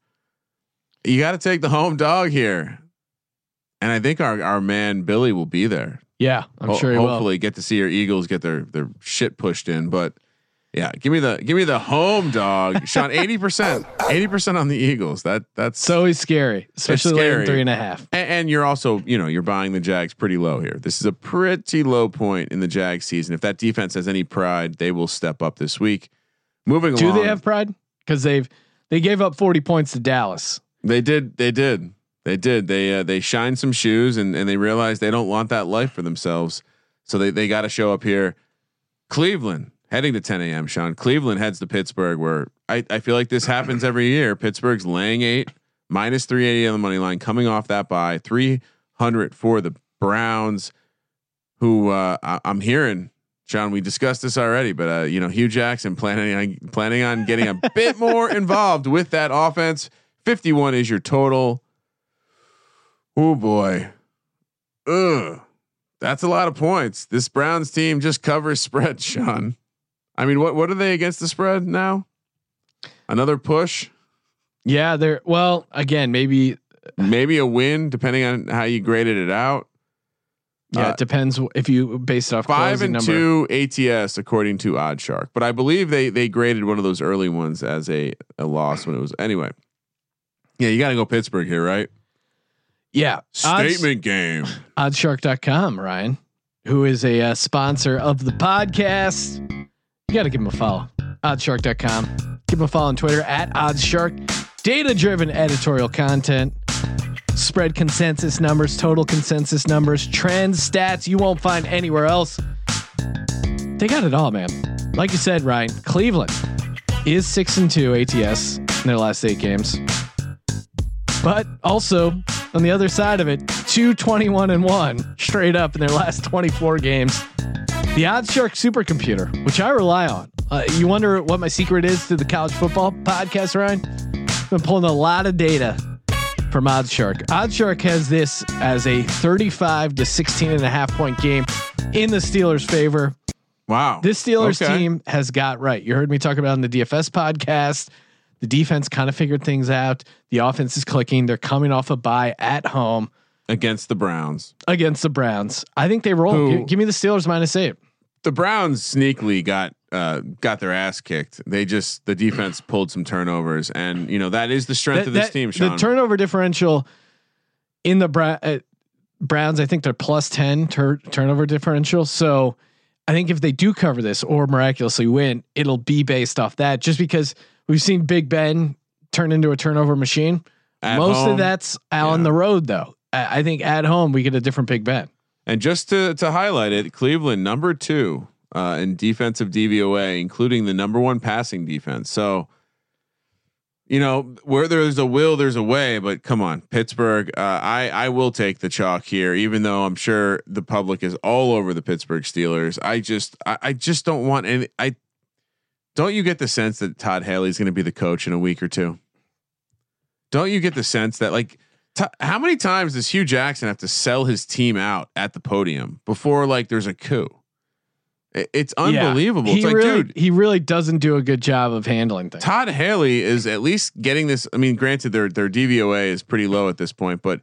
You got to take the home dog here, and I think our our man Billy will be there. Yeah, I'm Ho- sure he will. hopefully get to see your Eagles get their their shit pushed in. But yeah, give me the give me the home dog, Sean. Eighty percent, eighty percent on the Eagles. That that's So he's scary, especially laying scary. three and a half. and, and you're also, you know, you're buying the Jags pretty low here. This is a pretty low point in the Jags season. If that defense has any pride, they will step up this week. Moving Do along, they have pride? Because they've they gave up 40 points to Dallas. They did. They did. They did. They uh, they shined some shoes and and they realized they don't want that life for themselves. So they they got to show up here. Cleveland heading to 10 a.m. Sean Cleveland heads to Pittsburgh, where I I feel like this happens every year. Pittsburgh's laying eight minus 380 on the money line, coming off that by 300 for the Browns, who uh, I, I'm hearing. Sean, we discussed this already, but uh, you know Hue Jackson planning on planning on getting a bit more involved with that offense. 51 is your total. Oh boy. Ugh. That's a lot of points. This Browns team just covers spread, Sean. I mean, what what are they against the spread now? Another push, Yeah, they're well again. Maybe maybe a win, depending on how you graded it out. yeah. Uh, it depends if you based off Five and number. two ATS according to OddsShark, but I believe they they graded one of those early ones as a a loss when it was anyway. Yeah, you got to go Pittsburgh here, right? Yeah, odds, Statement game. oddsshark.com, Ryan, who is a uh, sponsor of the podcast. You got to give him a follow. Oddsshark.com. Give him a follow on Twitter at Oddshark. Data driven editorial content, spread consensus numbers, total consensus numbers, trends, stats you won't find anywhere else. They got it all, man. Like you said, Ryan, Cleveland is six and two ATS in their last eight games. But also on the other side of it, 221 and one straight up in their last 24 games. The OddsShark supercomputer, which I rely on. Uh, you wonder what my secret is to the college football podcast, Ryan? I've been pulling a lot of data from OddsShark. OddsShark has this as a 35 to 16 and a half point game in the Steelers' favor. Wow. This Steelers Okay. team has got right. You heard me talk about in the DFS podcast. The defense kind of figured things out. The offense is clicking. They're coming off a bye at home against the Browns. against the Browns. I think they roll. Who- Give, give me the Steelers minus eight. The Browns sneakily got uh, got their ass kicked. They just the defense pulled some turnovers, and you know that is the strength That- of this that- team. Sean. The turnover differential in the Bra- uh, Browns, I think they're plus 10 tur- turnover differential. So I think if they do cover this or miraculously win, it'll be based off that just because we've seen Big Ben turn into a turnover machine. At Most home. of that's on Yeah. the road, though. I, I think at home we get a different Big Ben. And just to to highlight it, Cleveland number two uh, in defensive DVOA, including the number one passing defense. So, you know, where there's a will, there's a way. But come on, Pittsburgh. Uh, I I will take the chalk here, even though I'm sure the public is all over the Pittsburgh Steelers. I just I, I just don't want any. I don't you get the sense that Todd Haley's going to be the coach in a week or two? Don't you get the sense that like T- how many times does Hue Jackson have to sell his team out at the podium before like there's a coup? It- It's Yeah. unbelievable. He It's like, really, dude, he really doesn't do a good job of handling things. Todd Haley is at least getting this. I mean, granted, their their DVOA is pretty low at this point, but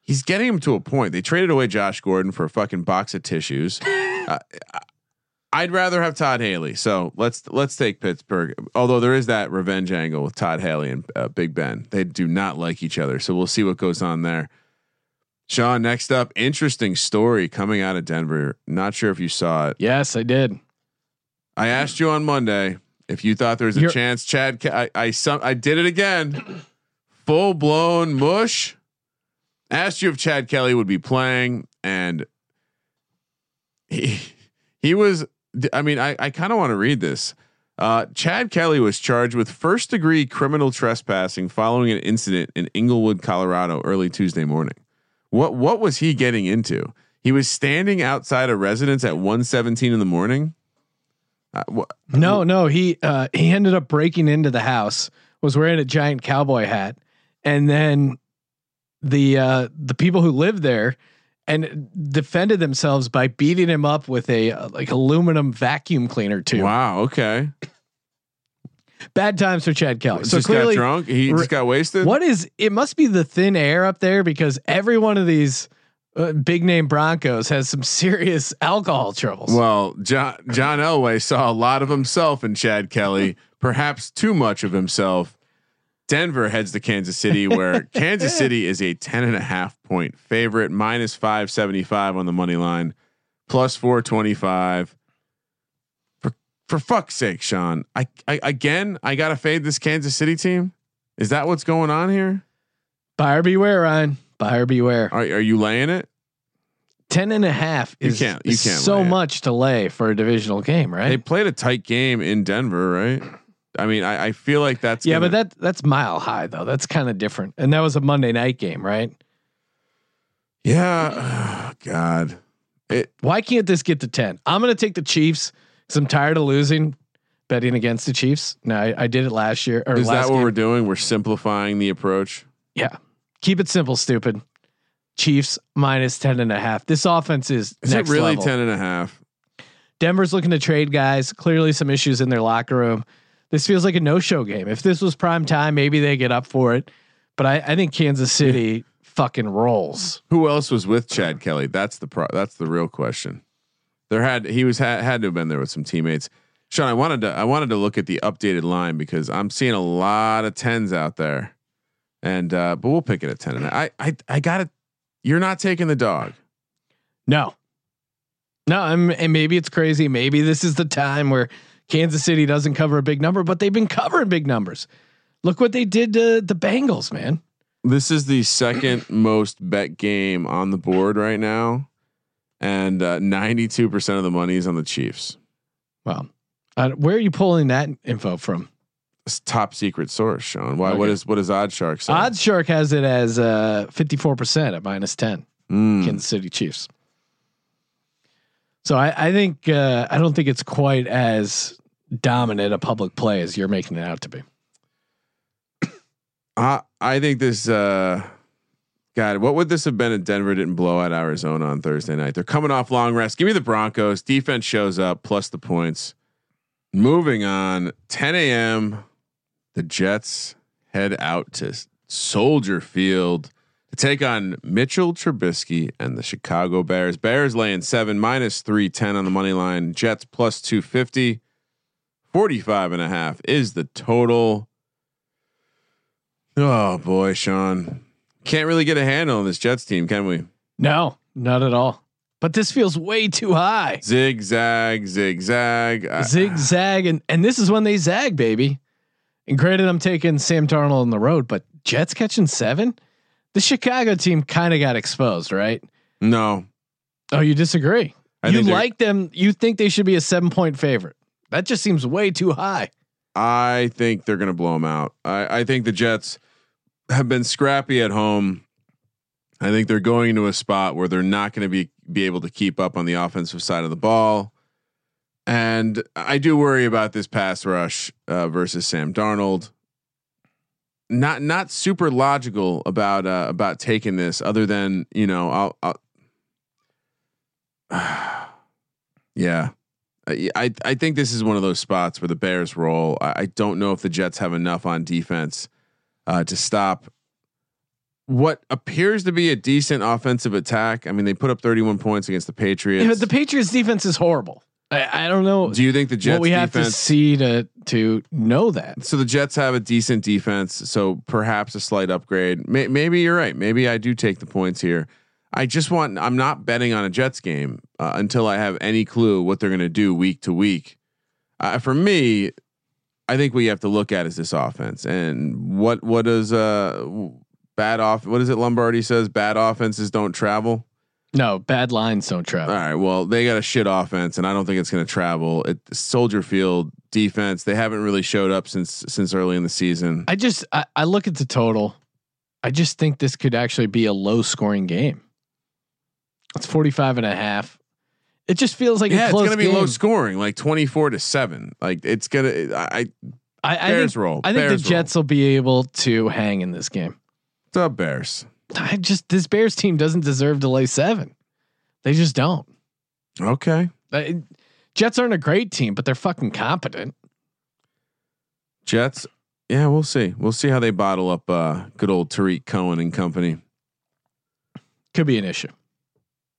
he's getting him to a point. They traded away Josh Gordon for a fucking box of tissues. uh, I'd rather have Todd Haley. So let's let's take Pittsburgh. Although there is that revenge angle with Todd Haley and uh, Big Ben. They do not like each other. So we'll see what goes on there. Sean, next up, interesting story coming out of Denver. Not sure if you saw it. Yes, I did. I asked you on Monday if you thought there was a You're- chance Chad. I I, some, I did it again. Full blown mush. Asked you if Chad Kelly would be playing, and he he was. I mean, I I kind of want to read this. Uh, Chad Kelly was charged with first degree criminal trespassing following an incident in Englewood, Colorado, early Tuesday morning. What what was he getting into? He was standing outside a residence at 1:17 in the morning. Uh, wha- No, no, he uh, he ended up breaking into the house. Was wearing a giant cowboy hat, and then the uh, the people who lived there and defended themselves by beating him up with a uh, like aluminum vacuum cleaner too. Wow. Okay. Bad times for Chad Kelly. So just clearly, got drunk. He just got wasted. what is it? Must be the thin air up there because every one of these uh, big name Broncos has some serious alcohol troubles. Well, John John Elway saw a lot of himself in Chad Kelly, perhaps too much of himself. Denver heads to Kansas City, where Kansas City is a 10 and a half point favorite, minus 575 on the money line, plus 425. For for fuck's sake, Sean. I, I again I gotta fade this Kansas City team. Is that what's going on here? Buyer beware, Ryan. Buyer beware. Are, are you laying it? 10 and a half You is, can't- you can't so much to lay for a divisional game, right? They played a tight game in Denver, right? I mean, I, I feel like that's yeah, gonna- but that that's mile high though. That's kind of different. And that was a Monday night game, right? Yeah. God. It Why can't this get to 10? I'm going to take the Chiefs cuz I'm tired of losing betting against the Chiefs. No, I, I did it last year or is last that what game. we're doing? We're simplifying the approach. Yeah. Keep it simple, stupid. Chiefs minus 10 and a half. This offense is, Is next it really level. 10 and a half? Denver's looking to trade guys. Clearly, some issues in their locker room. This feels like a no-show game. If this was prime time, maybe they get up for it. But I, I think Kansas City fucking rolls. Who else was with Chad Kelly? That's the pro- that's the real question. There had he was had, had to have been there with some teammates. Sean, I wanted to I wanted to look at the updated line because I'm seeing a lot of tens out there, and uh, but we'll pick it at ten. And I I I got it. You're not taking the dog. No, no, I'm, and maybe it's crazy. Maybe this is the time where Kansas City doesn't cover a big number, but they've been covering big numbers. Look what they did to the Bengals, man. This is the second most bet game on the board right now, and uh, 92% of the money is on the Chiefs. Well, uh, where are you pulling that info from? It's top secret source, Sean. Why? What Okay. is what is OddsShark say? OddsShark has it as uh, 54% at minus 10. Mm. Kansas City Chiefs. So I, I think uh, I don't think it's quite as dominant a public play as you're making it out to be. I I think this. uh God, what would this have been if Denver didn't blow out Arizona on Thursday night? They're coming off long rest. Give me the Broncos. Defense shows up plus the points. Moving on, 10 a.m. The Jets head out to Soldier Field take on Mitchell Trubisky and the Chicago Bears. Bears laying seven minus 310 on the money line. Jets plus 250. 45 and a half is the total. Oh boy, Sean. Can't really get a handle on this Jets team, can we? No, not at all. But this feels way too high. Zigzag, zigzag. Zigzag, and and this is when they zag, baby. And granted, I'm taking Sam Darnold on the road, but Jets catching seven. The Chicago team kind of got exposed, right? no, Oh, you disagree? I you like them? You think they should be a seven point favorite? That just seems way too high. I think they're going to blow them out. I, I think the Jets have been scrappy at home. I think they're going into a spot where they're not going to be be able to keep up on the offensive side of the ball. And I do worry about this pass rush uh, versus Sam Darnold. Not not super logical about uh, about taking this, other than you know I'll, I'll yeah. I I- I think this is one of those spots where the Bears roll. I, I don't know if the Jets have enough on defense uh, to stop what appears to be a decent offensive attack. I mean, they put up 31 points against the Patriots. Yeah, the Patriots defense is horrible. I, I don't know Do you think the Jets what we have to see to to know that. so the Jets have a decent defense, so perhaps a slight upgrade. May, maybe you're right. Maybe I do take the points here. I just want. I'm not betting on a Jets game uh, until I have any clue what they're going to do week to week. Uh, for me, I think what you have to look at is this offense and what what does uh bad off. What is it? Lombardi says bad offenses don't travel. No, bad lines don't travel. All right. Well, they got a shit offense, and I don't think it's going to travel. It Soldier Field defense. They haven't really showed up since since early in the season. I just I, I look at the total. I just think this could actually be a low scoring game. It's 45 and a half. It just feels like yeah, a it's going to be game. low scoring, like twenty four to seven. Like it's gonna. I, I I, I Bears think, roll. I think Bears the Jets will be able to hang in this game. the Bears. I just this Bears team doesn't deserve to lay seven. They just don't. Okay. Uh, Jets aren't a great team, but they're fucking competent. Jets. Yeah, we'll see. We'll see how they bottle up uh, good old Tarik Cohen and company. Could be an issue.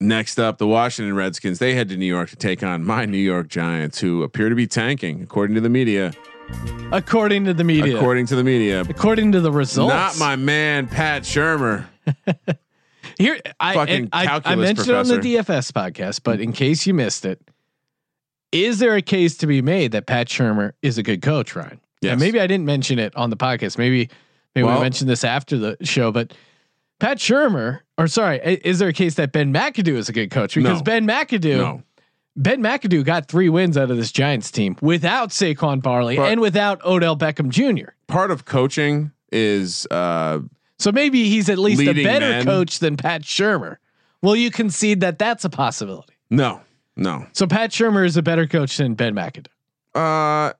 Next up, the Washington Redskins. They head to New York to take on my New York Giants, who appear to be tanking, according to the media. According to the media. According to the media, According to the results. not my man Pat Shurmur. Here, I, I, I mentioned it on the. DFS podcast, but in case you missed it, is there a case to be made that Pat Shurmur is a good coach, Ryan? Yeah. Maybe I didn't mention it on the podcast. Maybe maybe Well- we mentioned this after the show, but Pat Shurmur, or sorry, is there a case that Ben McAdoo is a good coach? Because No. Ben McAdoo, No. Ben McAdoo got three wins out of this Giants team without Saquon Barkley But- and without Odell Beckham Jr. Part of coaching is uh, So maybe he's at least a better men. coach than Pat Shurmur. Will you concede that that's a possibility? no, no. So Pat Shurmur is a better coach than Ben McAdoo. Uh,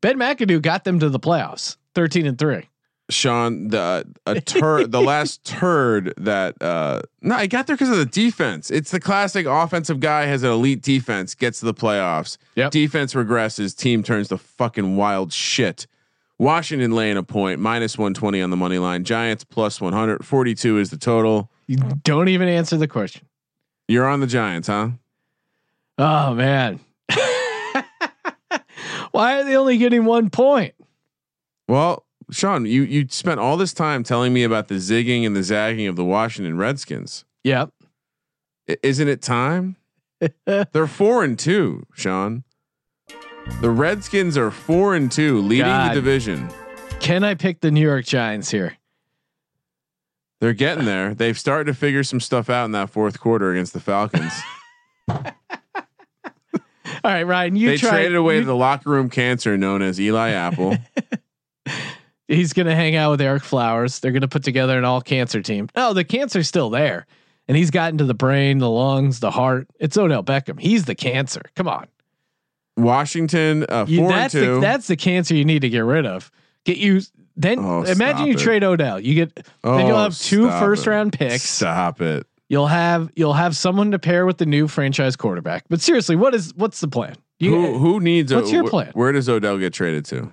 Ben McAdoo got them to the playoffs, thirteen and three. Sean, the a turd, the last turd that uh no, I got there because of the defense. It's the classic offensive guy has an elite defense, gets to the playoffs. Yep. Defense regresses, team turns to fucking wild shit. Washington laying a point, minus 120 on the money line. Giants plus 142 is the total. You don't even answer the question. You're on the Giants, huh? Oh man. Why are they only getting one point? Well, Sean, you you spent all this time telling me about the zigging and the zagging of the Washington Redskins. Yep. I- isn't it time? They're four and two, Sean. The Redskins are four and two, leading God. the division. Can I pick the New York Giants here? They're getting there. They've started to figure some stuff out in that fourth quarter against the Falcons. All right, Ryan, you they traded away you- the locker room cancer known as Eli Apple. he's gonna hang out with Ereck Flowers. They're gonna put together an all cancer team. No, the cancer's still there. And he's gotten to the brain, the lungs, the heart. It's Odell Beckham. He's the cancer. Come on. Washington uh, You, four and that's two. the that's the cancer you need to get rid of. Get you then Oh, imagine you it. trade Odell. You get then you'll Oh, have two first it. round picks. Stop it. You'll have you'll have someone to pair with the new franchise quarterback. But seriously, what is what's the plan? You, who who needs? what's your plan? Where does Odell get traded to?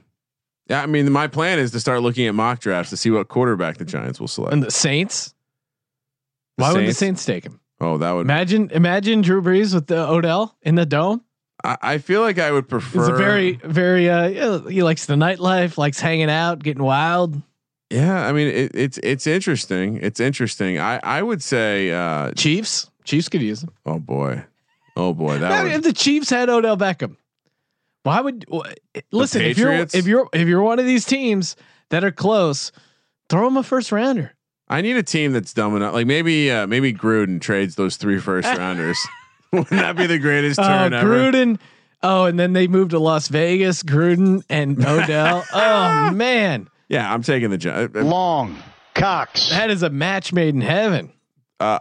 Yeah, I mean, my plan is to start looking at mock drafts to see what quarterback the Giants will select. and the Saints? The Why would the Saints? Saints take him? Oh, that would. Imagine imagine Drew Brees with the Odell in the dome. I, I feel like I would prefer. He's a very very uh yeah, he likes the nightlife, likes hanging out, getting wild. Yeah, I mean, it, it's it's interesting. It's interesting. I I would say. uh Chiefs, Chiefs could use him. Oh boy, oh boy, that Now, would. if the Chiefs had Odell Beckham, why would wh- listen? If you're if you're if you're one of these teams that are close, throw him a first rounder. I need a team that's dumb enough. Like maybe uh maybe Gruden trades those three first rounders. Wouldn't that be the greatest Oh, turn ever? Gruden. Oh, and then they moved to Las Vegas. Gruden and Odell. oh man, Yeah, I'm taking the Giants. Uh, Long Cox. that is a match made in heaven. Uh,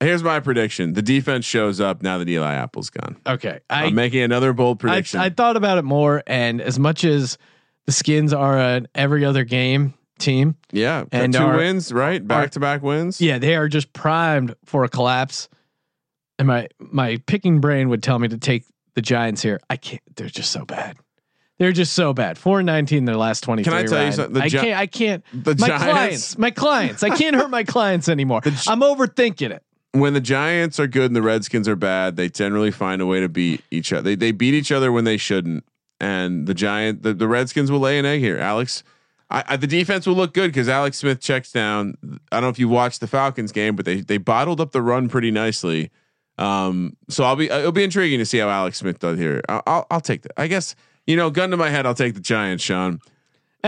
here's my prediction: the defense shows up now that Eli Apple's gone. Okay, I, I am making another bold prediction. I thought about it more, and as much as the Skins are an every other game team, yeah, and two our- wins, right? Back to back wins. yeah, they are just primed for a collapse. And my my picking brain would tell me to take the Giants here. I can't. They're just so bad. They're just so bad. Four and nineteen their last twenty. Can I tell you something? I Gi- can't. I can't. The my Giants- clients. My clients. I can't hurt my clients anymore. I'm overthinking it. when the Giants are good and the Redskins are bad, they generally find a way to beat each other. They they beat each other when they shouldn't, and the Giant the, the Redskins will lay an egg here. Alex, I, I, the defense will look good because Alex Smith checks down. I don't know if you watched the Falcons game, but they they bottled up the run pretty nicely. Um, so I'll be it'll be intriguing to see how Alex Smith does here. I'll I'll, I'll take that. I guess you know, gun to my head, I'll take the Giants, Sean.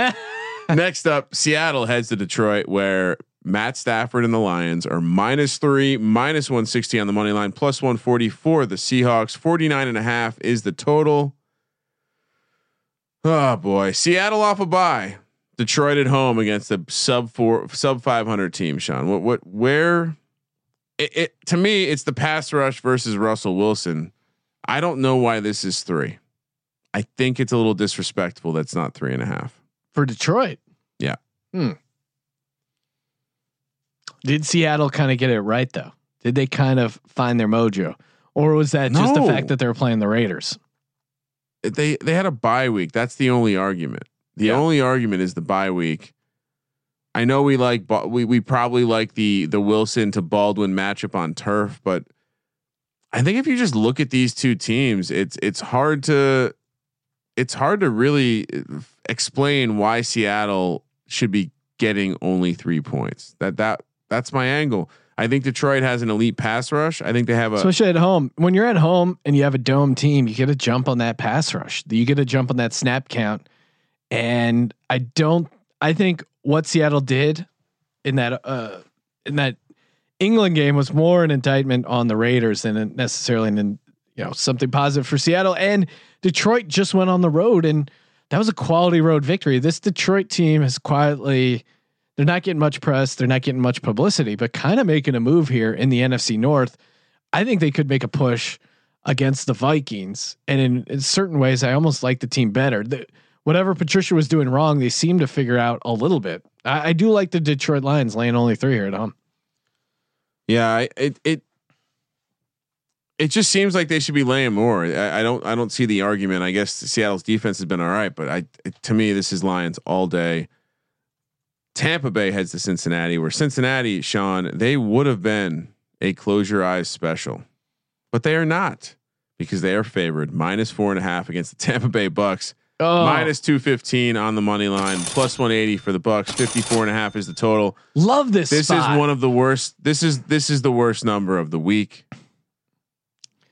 Next up, Seattle heads to Detroit, where Matt Stafford and the Lions are minus three, minus 160 on the money line, plus 144. The Seahawks, 49 and a half is the total. Oh boy. Seattle off a bye. Detroit at home against a sub four, sub 500 team, Sean. What, what, where it, it to me, it's the pass rush versus Russell Wilson. I don't know why this is three. I think it's a little disrespectful. That's not three and a half. for Detroit. Yeah. Hmm. Did Seattle kind of get it right though? Did they kind of find their mojo, or was that just the fact that they were playing the Raiders? they they had a bye week. That's the only argument. The Yeah. only argument is the bye week. I know we like we we probably like the the Wilson to Baldwin matchup on turf, but I think if you just look at these two teams, it's it's hard to it's hard to really uh, explain why Seattle should be getting only 3 points. That that that's my angle. I think Detroit has an elite pass rush. I think they have a Especially at home. When you're at home and you have a dome team, you get a jump on that pass rush. You get a jump on that snap count. And I don't. I think what Seattle did in that uh in that England game was more an indictment on the Raiders than necessarily an you know something positive for Seattle. And Detroit just went on the road and that was a quality road victory. This Detroit team has quietly they're not getting much press, they're not getting much publicity, but kind of making a move here in the NFC North. I think they could make a push against the Vikings. And in, in certain ways, I almost like the team better. The, whatever Patricia was doing wrong, they seem to figure out a little bit. I, I do like the Detroit Lions laying only three here at home. Yeah, it it it just seems like they should be laying more. I, I don't I don't see the argument. I guess Seattle's defense has been all right, but I to me this is Lions all day. Tampa Bay heads to Cincinnati, where Cincinnati, Sean, they would have been a close your eyes special, but they are not because they are favored minus four and a half against the Tampa Bay Bucks. Oh, Minus 215 on the money line, plus 180 for the Bucks. 54 and a half is the total love this. this spot. is one of the worst. This is this is the worst number of the week.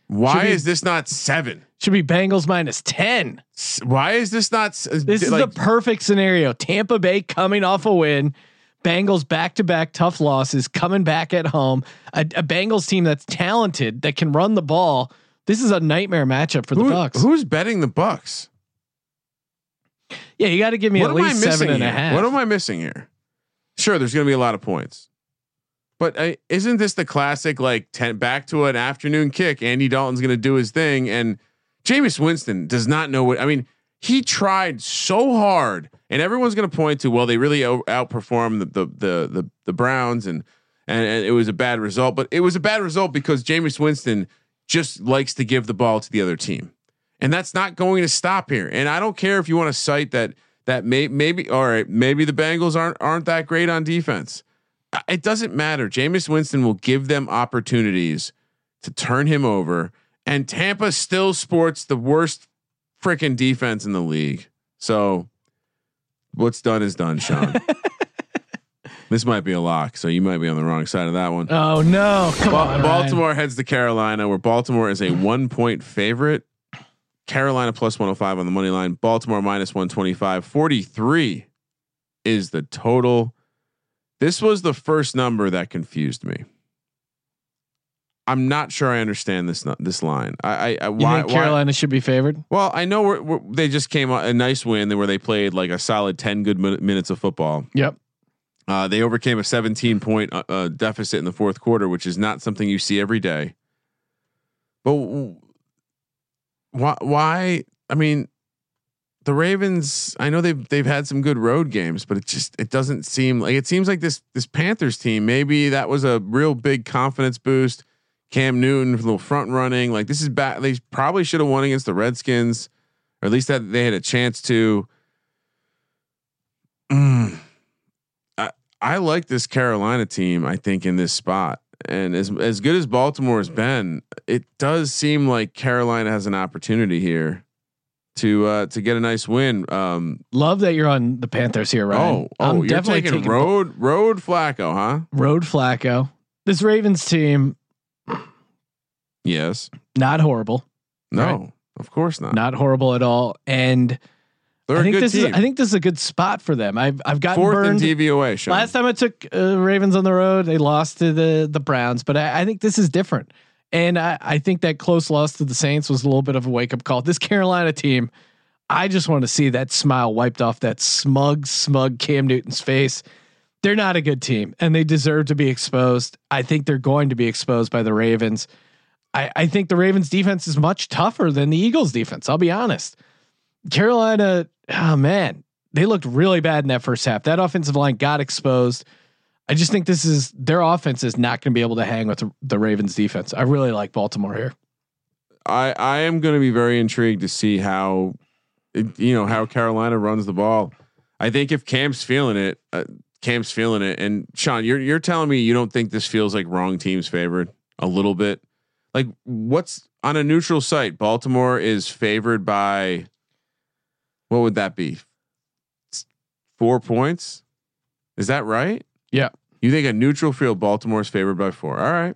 Why be- is this not seven? should be Bengals minus ten. Why is this not? This is the perfect scenario. Tampa Bay coming off a win. Bengals back to back tough losses coming back at home. A, a Bengals team that's talented that can run the ball. This is a nightmare matchup for the Bucks. Who's betting the Bucks? Yeah, you got to give me what at least seven and a here? half. What am I missing here? Sure, there's going to be a lot of points, but uh, isn't this the classic like ten, back to an afternoon kick? Andy Dalton's going to do his thing, and Jameis Winston does not know what. I mean, he tried so hard, and everyone's going to point to well, they really out- outperformed the the the the, the Browns, and, and and it was a bad result. But it was a bad result because Jameis Winston just likes to give the ball to the other team, and that's not going to stop here. And I don't care if you want to cite that that may maybe all right, maybe the Bengals aren't aren't that great on defense. Uh, It doesn't matter. Jameis Winston will give them opportunities to turn him over, and Tampa still sports the worst freaking defense in the league. So what's done is done, Sean. this might be a lock, so you might be on the wrong side of that one. Oh no! Come Ba- on, Ryan. Baltimore heads to Carolina, where Baltimore is a one point favorite. Carolina plus 105 on the money line. Baltimore minus 125. 43 is the total. This was the first number that confused me. I'm not sure I understand this this line. I, I, I why, think why- Carolina should be favored? Well, I know we're, we're, they just came a nice win where they played like a solid 10 good minutes of football. Yep. Uh, they overcame a 17 point uh, uh, deficit in the fourth quarter, which is not something you see every day. But why? Why? I mean, the Ravens. I know they've they've had some good road games, but it just it doesn't seem like it seems like this this Panthers team. Maybe that was a real big confidence boost. Cam Newton, a little front running. Like this is bad. They probably should have won against the Redskins, or at least that they had a chance to. Mm. I I like this Carolina team. I think in this spot, and as as good as Baltimore has been, it does seem like Carolina has an opportunity here to uh to get a nice win. Um Love that you're on the Panthers here, Ryan. oh, oh, I'm you're definitely taking, taking road road Flacco, huh? Road Flacco. This Ravens team, Yes. not horrible, No, Right. of course not. not horrible at all. And They're I think this team. is I think this is a good spot for them. I've I've gotten Fourth burned. and DVOA. Sean. Last time I took uh, Ravens on the road, they lost to the the Browns, but I, I think this is different. And I, I think that close loss to the Saints was a little bit of a wake up call. This Carolina team, I just want to see that smile wiped off that smug, smug Cam Newton's face. They're not a good team, and they deserve to be exposed. I think they're going to be exposed by the Ravens. I, I think the Ravens defense is much tougher than the Eagles defense. I'll be honest. Carolina, oh man, they looked really bad in that first half. That offensive line got exposed. I just think this is their offense is not going to be able to hang with the, Ravens defense. I really like Baltimore here. I I am going to be very intrigued to see how you know how Carolina runs the ball. I think if Cam's feeling it, uh, Cam's feeling it. And Sean, you're you're telling me you don't think this feels like wrong teams favored a little bit? Like what's on a neutral site? Baltimore is favored by what would that be? Four points? Is that right? Yeah. You think a neutral field Baltimore is favored by four? All right.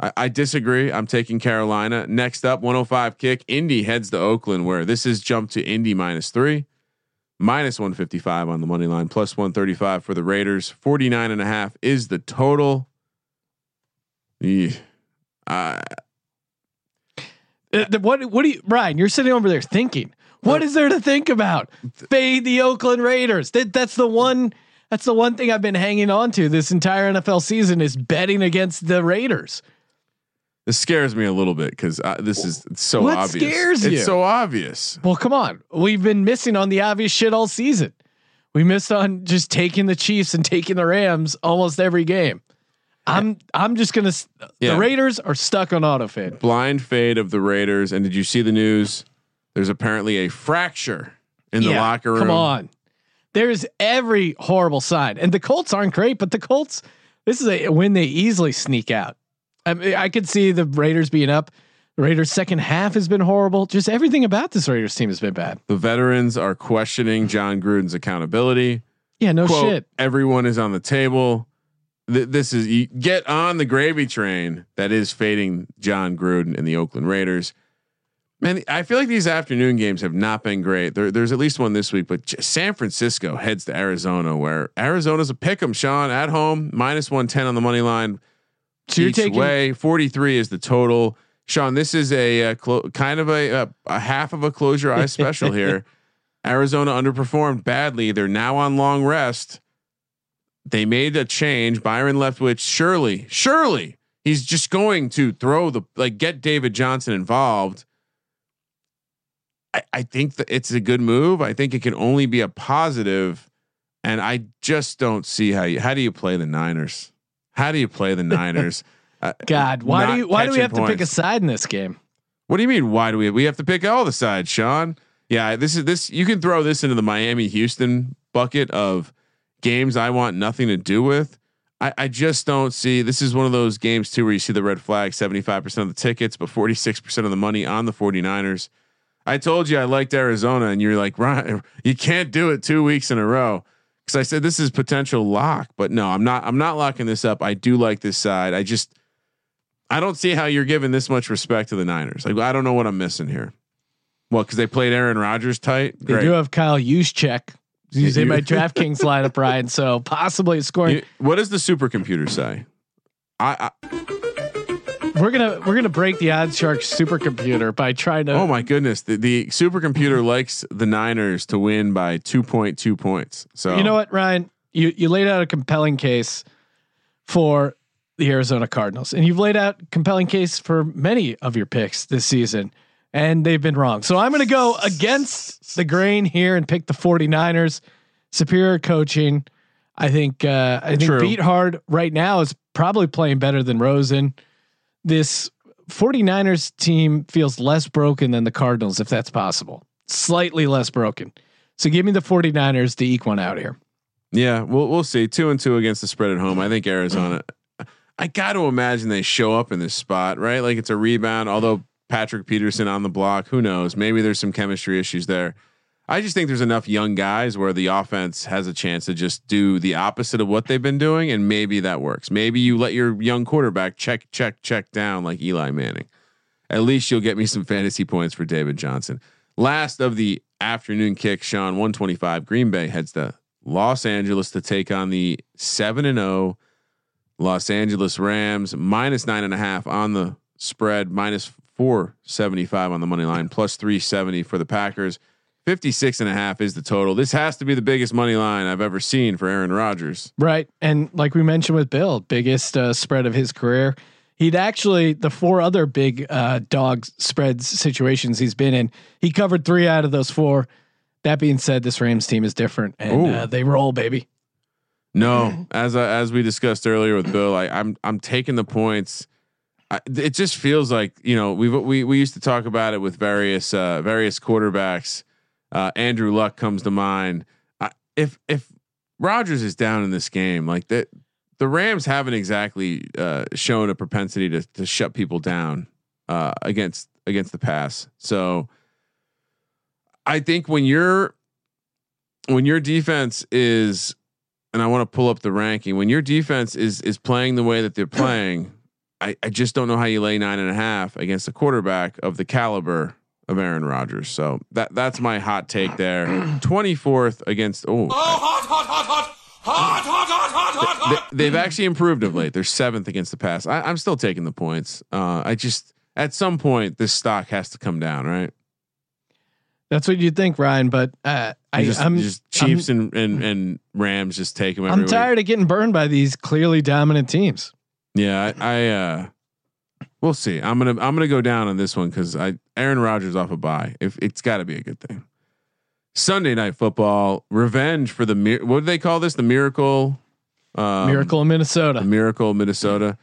I, I disagree. I'm taking Carolina. Next up, 105 kick. Indy heads to Oakland, where this is jumped to Indy minus three, minus 155 on the money line, plus 135 for the Raiders. 49 and a half is the total. Yeah. Uh, the- what what do you Brian? You're sitting over there thinking. What is there to think about? Fade the Oakland Raiders. That that's the one. That's the one thing I've been hanging on to this entire NFL season is betting against the Raiders. this scares me a little bit because this is so What obvious. scares it's so obvious. Well, come on. We've been missing on the obvious shit all season. We missed on just taking the Chiefs and taking the Rams almost every game. I'm I'm just gonna. Yeah. The Raiders are stuck on auto fade. Blind fade of the Raiders. And did you see the news? There's apparently a fracture in the Yeah, locker room. Come on. There's every horrible sign, and the Colts aren't great, but the Colts. This is a win they easily sneak out. I mean, I could see the Raiders being up. The Raiders' second half has been horrible. Just everything about this Raiders team has been bad. The veterans are questioning Jon Gruden's accountability. Yeah, no Quote, shit. Everyone is on the table. Th- this is you get on the gravy train that is fading Jon Gruden and the Oakland Raiders. Man, I feel like these afternoon games have not been great. There, there's at least one this week, but San Francisco heads to Arizona, where Arizona's a pick 'em. Sean at home, minus one ten on the money line. So each taking way. Forty three is the total. Sean, this is a, uh clo- kind of a, a a half of a close your eyes special here. Arizona underperformed badly. They're now on long rest. They made a change. Byron Leftwich, surely, surely he's just going to throw the like get David Johnson involved. I, I think that it's a good move. I think it can only be a positive, and I just don't see how you how do you play the Niners? How do you play the Niners? Uh, God, why do you why do we have catching to pick a side in this game? What do you mean? Why do we? We have to pick all the sides, Sean. Yeah, this is this. You can throw this into the Miami Houston bucket of games I want nothing to do with. I, I just don't see. This is one of those games too where you see the red flag. Seventy five percent of the tickets, but forty six percent of the money on the 49ers. I told you I liked Arizona, and you're like, Ryan, you can't do it two weeks in a row. Because I said this is potential lock, but no, I'm not. I'm not locking this up. I do like this side. I just I don't see how you're giving this much respect to the Niners. Like I don't know what I'm missing here. Well, because they played Aaron Rodgers tight. They Great. do have Kyle Juszczyk. He's in my DraftKings lineup, Ryan. So possibly scoring. You- what does the supercomputer say? I, I, we're gonna we're gonna break the OddsShark supercomputer by trying to. oh my goodness, the, the supercomputer likes the Niners to win by 2.2 points. So You know what, Ryan? You you laid out a compelling case for the Arizona Cardinals, and you've laid out compelling case for many of your picks this season, and they've been wrong. So I'm going to go against the grain here and pick the 49ers. Superior coaching. I think uh, I think True. Beathard right now is probably playing better than Rosen. This 49ers team feels less broken than the Cardinals, if that's possible. Slightly less broken. So give me the 49ers to eke one out here. Yeah, we'll we'll see. Two and two against the spread at home. I think Arizona. I got to imagine they show up in this spot, right? Like it's a rebound. Although Patrick Peterson on the block, who knows? Maybe there's some chemistry issues there. I just think there's enough young guys where the offense has a chance to just do the opposite of what they've been doing, and maybe that works. Maybe you let your young quarterback check, check, check down like Eli Manning. At least you'll get me some fantasy points for David Johnson. Last of the afternoon kick, Sean, 125. Green Bay heads to Los Angeles to take on the 7 and 0 Los Angeles Rams, minus nine and a half on the spread, minus 475 on the money line, plus 370 for the Packers. 56 and a half is the total. This has to be the biggest money line I've ever seen for Aaron Rodgers. Right. And like we mentioned with Bill, biggest uh, spread of his career. He'd actually the four other big uh, dog spreads situations he's been in. He covered three out of those four. That being said, this Rams team is different, and uh, they roll, baby. No, as as we discussed earlier with Bill, I, I'm I'm taking the points. I, it just feels like you know we we we used to talk about it with various uh, various quarterbacks. Uh, Andrew Luck comes to mind. I, if if Rodgers is down in this game, like that, the Rams haven't exactly uh, shown a propensity to to shut people down uh, against against the pass. So I think when you're when your defense is and I want to pull up the ranking. When your defense is is playing the way that they're playing, I, I just don't know how you lay nine and a half against a quarterback of the caliber of Aaron Rodgers. So that that's my hot take there. Twenty fourth against oh, hot, hot, hot, hot. Hot, hot, hot, hot, hot, hot. They, have actually improved of late. They're seventh against the pass. I, I'm still taking the points. Uh, I just at some point this stock has to come down, right? That's what you'd think, Ryan. But uh, I, just, I'm just Chiefs I'm, and, and and Rams just take them. I'm tired week. of getting burned by these clearly dominant teams. Yeah, I, I uh, we'll see. I'm gonna I'm gonna go down on this one because I Aaron Rodgers off a bye. If it's got to be a good thing. Sunday night football, revenge for the what do they call this? The miracle, um, miracle in Minnesota. miracle Minnesota.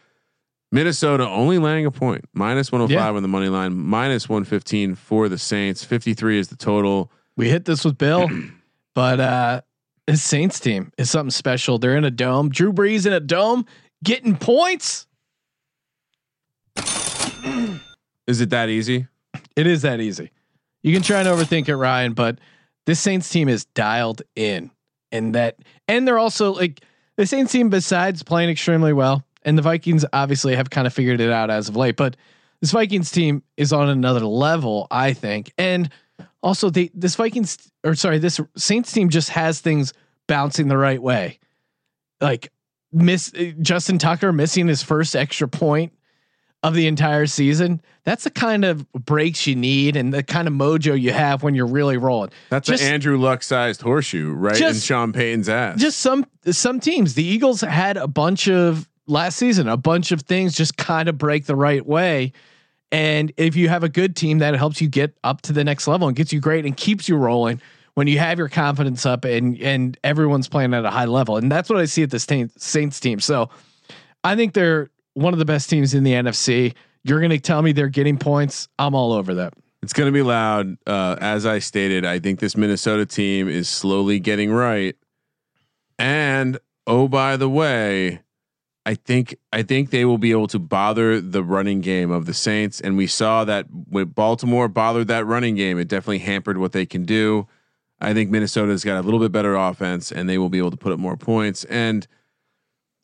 Minnesota only laying a point, minus 105 yeah. on the money line, minus 115 for the Saints. 53 is the total. We hit this with Bill, but uh his Saints team is something special. They're in a dome. Drew Brees in a dome, getting points. Is it that easy? It is that easy. You can try and overthink it, Ryan, but this Saints team is dialed in, and that, and they're also like the Saints team. Besides playing extremely well, and the Vikings obviously have kind of figured it out as of late, but this Vikings team is on another level, I think. And also this Vikings or sorry, this Saints team just has things bouncing the right way. Like miss Justin Tucker missing his first extra point of the entire season. That's the kind of breaks you need and the kind of mojo you have when you're really rolling. That's just, an Andrew Luck sized horseshoe, right? Just, in Sean Payton's ass. Just some some teams. The Eagles had a bunch of last season. A bunch of things just kind of break the right way. And if you have a good team that helps you get up to the next level and gets you great and keeps you rolling when you have your confidence up and and everyone's playing at a high level. And that's what I see at the Saints team. So I think they're one of the best teams in the NFC. You're going to tell me they're getting points. I'm all over that. It's going to be loud. Uh, as I stated, I think this Minnesota team is slowly getting right. And oh, by the way, I think I think they will be able to bother the running game of the Saints, and we saw that when Baltimore bothered that running game, it definitely hampered what they can do. I think Minnesota's got a little bit better offense, and they will be able to put up more points. And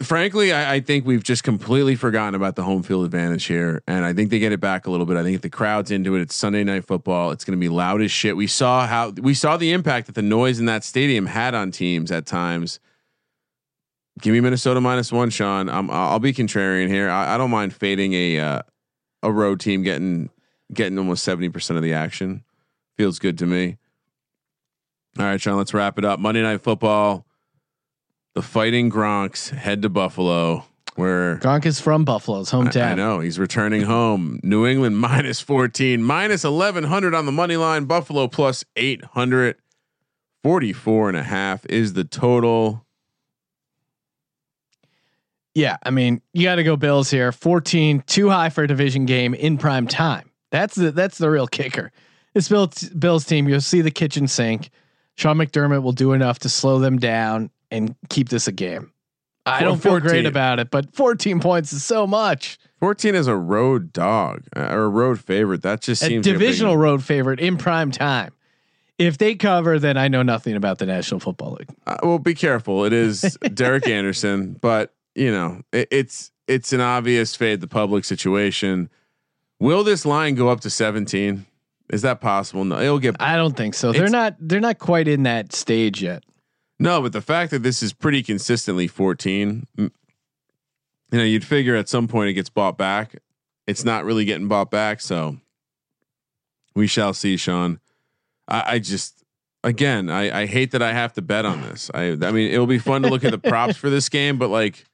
frankly, I, I, think we've just completely forgotten about the home field advantage here, and I think they get it back a little bit. I think if the crowd's into it, it's Sunday night football. It's going to be loud as shit. We saw how we saw the impact that the noise in that stadium had on teams at times Give me Minnesota minus one, Sean. I'm, I'll be contrarian here. I, I don't mind fading a uh, a road team getting getting almost seventy percent of the action. Feels good to me. All right, Sean. Let's wrap it up. Monday Night Football. The Fighting Gronks head to Buffalo, where Gronk is from Buffalo's hometown. I, I know he's returning home. New England minus fourteen, minus eleven hundred on the money line. Buffalo plus eight hundred. 44 and a half is the total. Yeah, I mean, you got to go Bills here. 14, too high for a division game in prime time. That's the that's the real kicker. This Bills Bills team, you'll see the kitchen sink. Sean McDermott will do enough to slow them down and keep this a game. I don't feel 14. great about it, but 14 points is so much. 14 is a road dog uh, or a road favorite. That just A seems like big- divisional road favorite in prime time. If they cover, then I know nothing about the National Football League. Uh, well, be careful. It is Derek Anderson, but you know it, it's it's an obvious fade the public situation. Will this line go up to 17? Is that possible? No, it'll get I don't think so. They're not. They're not quite in that stage yet. No, but the fact that this is pretty consistently 14, mm, you know, you'd figure at some point it gets bought back. It's not really getting bought back, so we shall see, Sean. I, I just again, I, I hate that I have to bet on this. I I mean, it'll be fun to look at the props for this game, but like,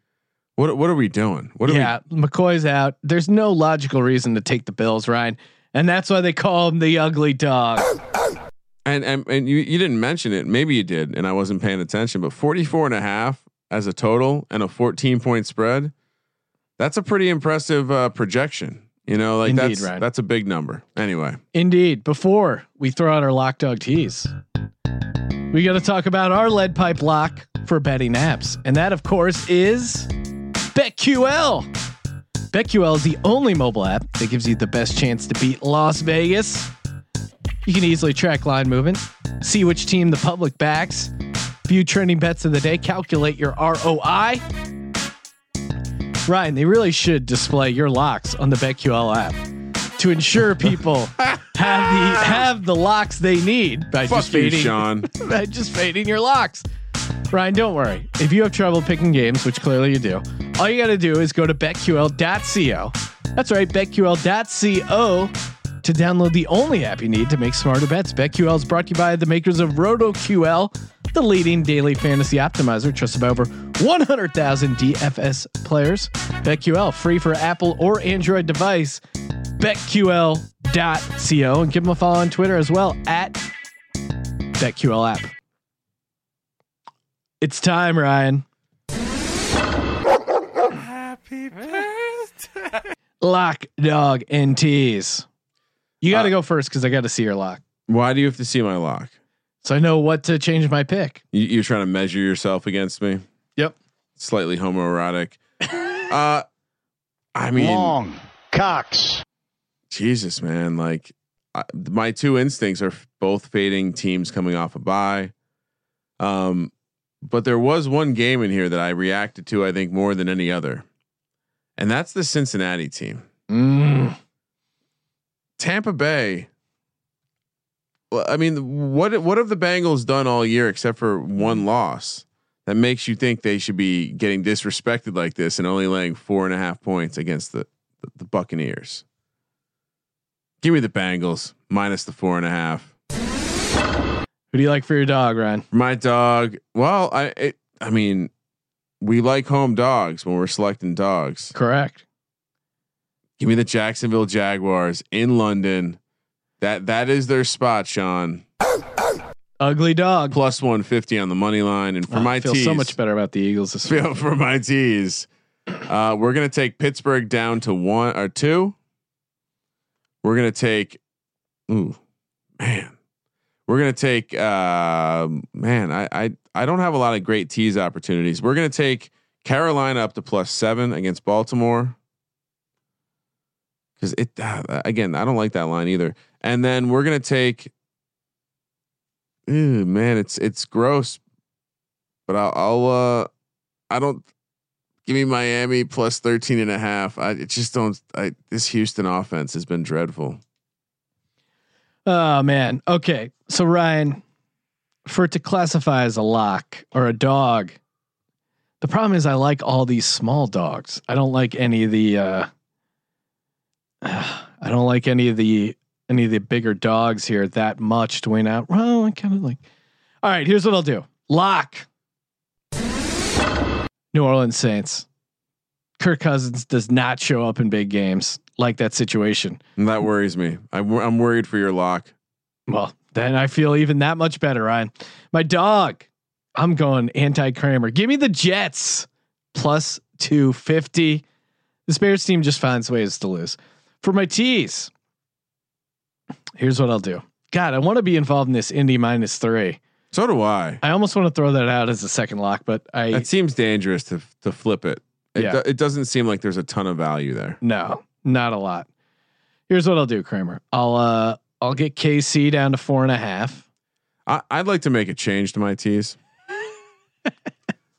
what what are we doing? What are yeah, McCoy's out. There's no logical reason to take the Bills, Ryan, and that's why they call him the ugly dog. And and and you you didn't mention it. Maybe you did, and I wasn't paying attention. But 44 and a half as a total and a 14 point spread. That's a pretty impressive uh, projection. You know, like Indeed, that's Ryan. that's a big number. Anyway, Indeed. Before we throw out our lock dog tease, we got to talk about our lead pipe lock for betting apps, and that, of course, is BetQL. BetQL is the only mobile app that gives you the best chance to beat Las Vegas. You can easily track line movement, see which team the public backs, view trending bets of the day, calculate your ROI. Ryan, they really should display your locks on the BetQL app to ensure people have the have the locks they need by fuck just you, fading Sean. by just fading your locks. Ryan, don't worry. If you have trouble picking games, which clearly you do, all you got to do is go to betql.co. That's right, betql.co to download the only app you need to make smarter bets. BetQL is brought to you by the makers of RotoQL, the leading daily fantasy optimizer, trusted by over 100,000 DFS players. BetQL, free for Apple or Android device. BetQL.co and give them a follow on Twitter as well at BetQL app. It's time, Ryan. Happy birthday. Lock, dog, and tease. You got to Uh, go first because I got to see your lock, Why do you have to see my lock? so I know what to change my pick. You, you're trying to measure yourself against me. Yep. Slightly homoerotic. uh, I mean, Long. Cox. Jesus, man. Like I, my two instincts are both fading teams coming off a bye. Um, but there was one game in here that I reacted to, I think, more than any other, and that's the Cincinnati team. Mm. Tampa Bay. Well, I mean, what what have the Bengals done all year except for one loss that makes you think they should be getting disrespected like this and only laying four and a half points against the the, the Buccaneers? Give me the Bengals minus the four and a half. Who do you like for your dog, Ryan? My dog. Well, I it, I mean, we like home dogs when we're selecting dogs. Correct. Give me the Jacksonville Jaguars in London. That that is their spot, Sean. Ugly dog. plus 150 on the money line. And for Oh, my I feel tees, so much better about the Eagles this feel for my tees, uh, we're gonna take Pittsburgh down to one or two. We're gonna take, ooh, man, we're gonna take, uh, man, I I I don't have a lot of great tees opportunities. We're gonna take Carolina up to plus seven against Baltimore. Because it uh, again, I don't like that line either. And then we're gonna take Ew, man, it's it's gross. But I'll, I'll uh I don't give me Miami plus 13 and a half. I just don't I this Houston offense has been dreadful. Oh man. Okay. So Ryan, for it to classify as a lock or a dog, the problem is I like all these small dogs. I don't like any of the uh I don't like any of the any of the bigger dogs here that much to win out. Well, I kind of like All right, here's what I'll do. Lock. New Orleans Saints. Kirk Cousins does not show up in big games like that situation. And that worries me. I, am I'm worried for your lock. Well, then I feel even that much better, Ryan. My dog, I'm going anti Kramer. Give me the Jets plus 250. This Bears team just finds ways to lose. For my tees, here's what I'll do. God, I want to be involved in this Indy minus three. So do I. I almost want to throw that out as a second lock, but I That seems dangerous to to flip it. It, Yeah. do- it doesn't seem like there's a ton of value there. no, not a lot. Here's what I'll do, Kramer. I'll uh I'll get KC down to four and a half. I, I'd like to make a change to my tees.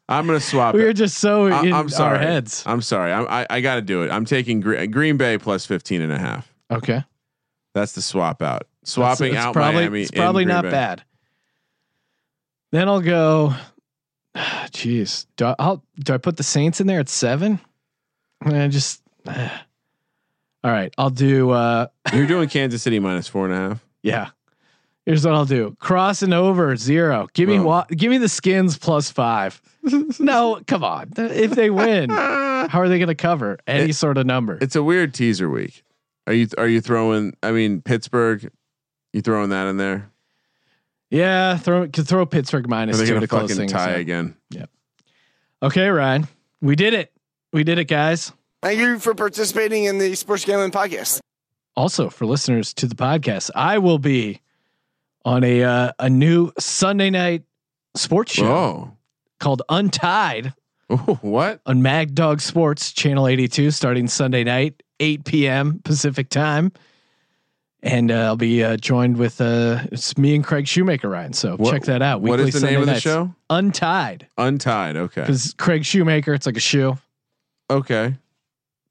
I'm gonna swap. We it. are just so I- in I'm sorry. our heads. I'm sorry. I I, I got to do it. I'm taking Gre- Green Bay plus 15 and a half. Okay. That's the swap out. Swapping it's out probably, Miami. It's probably not Bay. bad. Then I'll go. Jeez, do I, I'll, do I put the Saints in there at seven? I just. all right, I'll do. uh You're doing Kansas City minus four and a half. Yeah. Here's what I'll do: crossing over zero. Give me what? Give me the Skins plus five. no, come on. If they win, how are they going to cover any It- sort of number? It's a weird teaser week. Are you are you throwing? I mean, Pittsburgh. You throwing that in there? Yeah, throw could throw Pittsburgh Are minus they two going to to fucking tie out. again? Yep. Okay, Ryan, we did it. We did it, guys. Thank you for participating in the Sports Gambling Podcast. Also, for listeners to the podcast, I will be on a uh, a new Sunday night sports show Oh, called Untied oh, what? on Mad Dog Sports Channel 82 starting Sunday night 8 p.m. Pacific time. And uh, I'll be uh, joined with uh, it's me and Craig Shoemaker, Ryan. So What- check that out. what is Weekly the name of the nights. show? Untied, Untied. Okay. because Craig Shoemaker, it's like a shoe. Okay.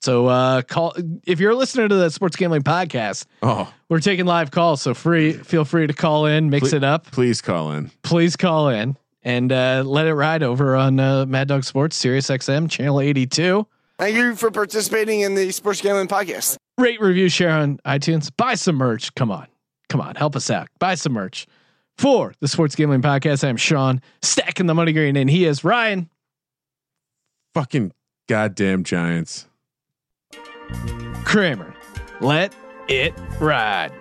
So uh, call if you're listening to the Sports Gambling Podcast. Oh, We're taking live calls, so free. Feel free to call in, mix Ple- it up. please call in. Please call in and uh, let it ride over on uh, Mad Dog Sports, Sirius XM, channel 82. Thank you for participating in the Sports Gambling Podcast. Rate, review, share on iTunes. Buy some merch. Come on, come on, help us out. Buy some merch for the Sports Gambling Podcast. I'm Sean, stacking the money green, and he is Ryan. Fucking goddamn Giants. Kramer. Let it ride.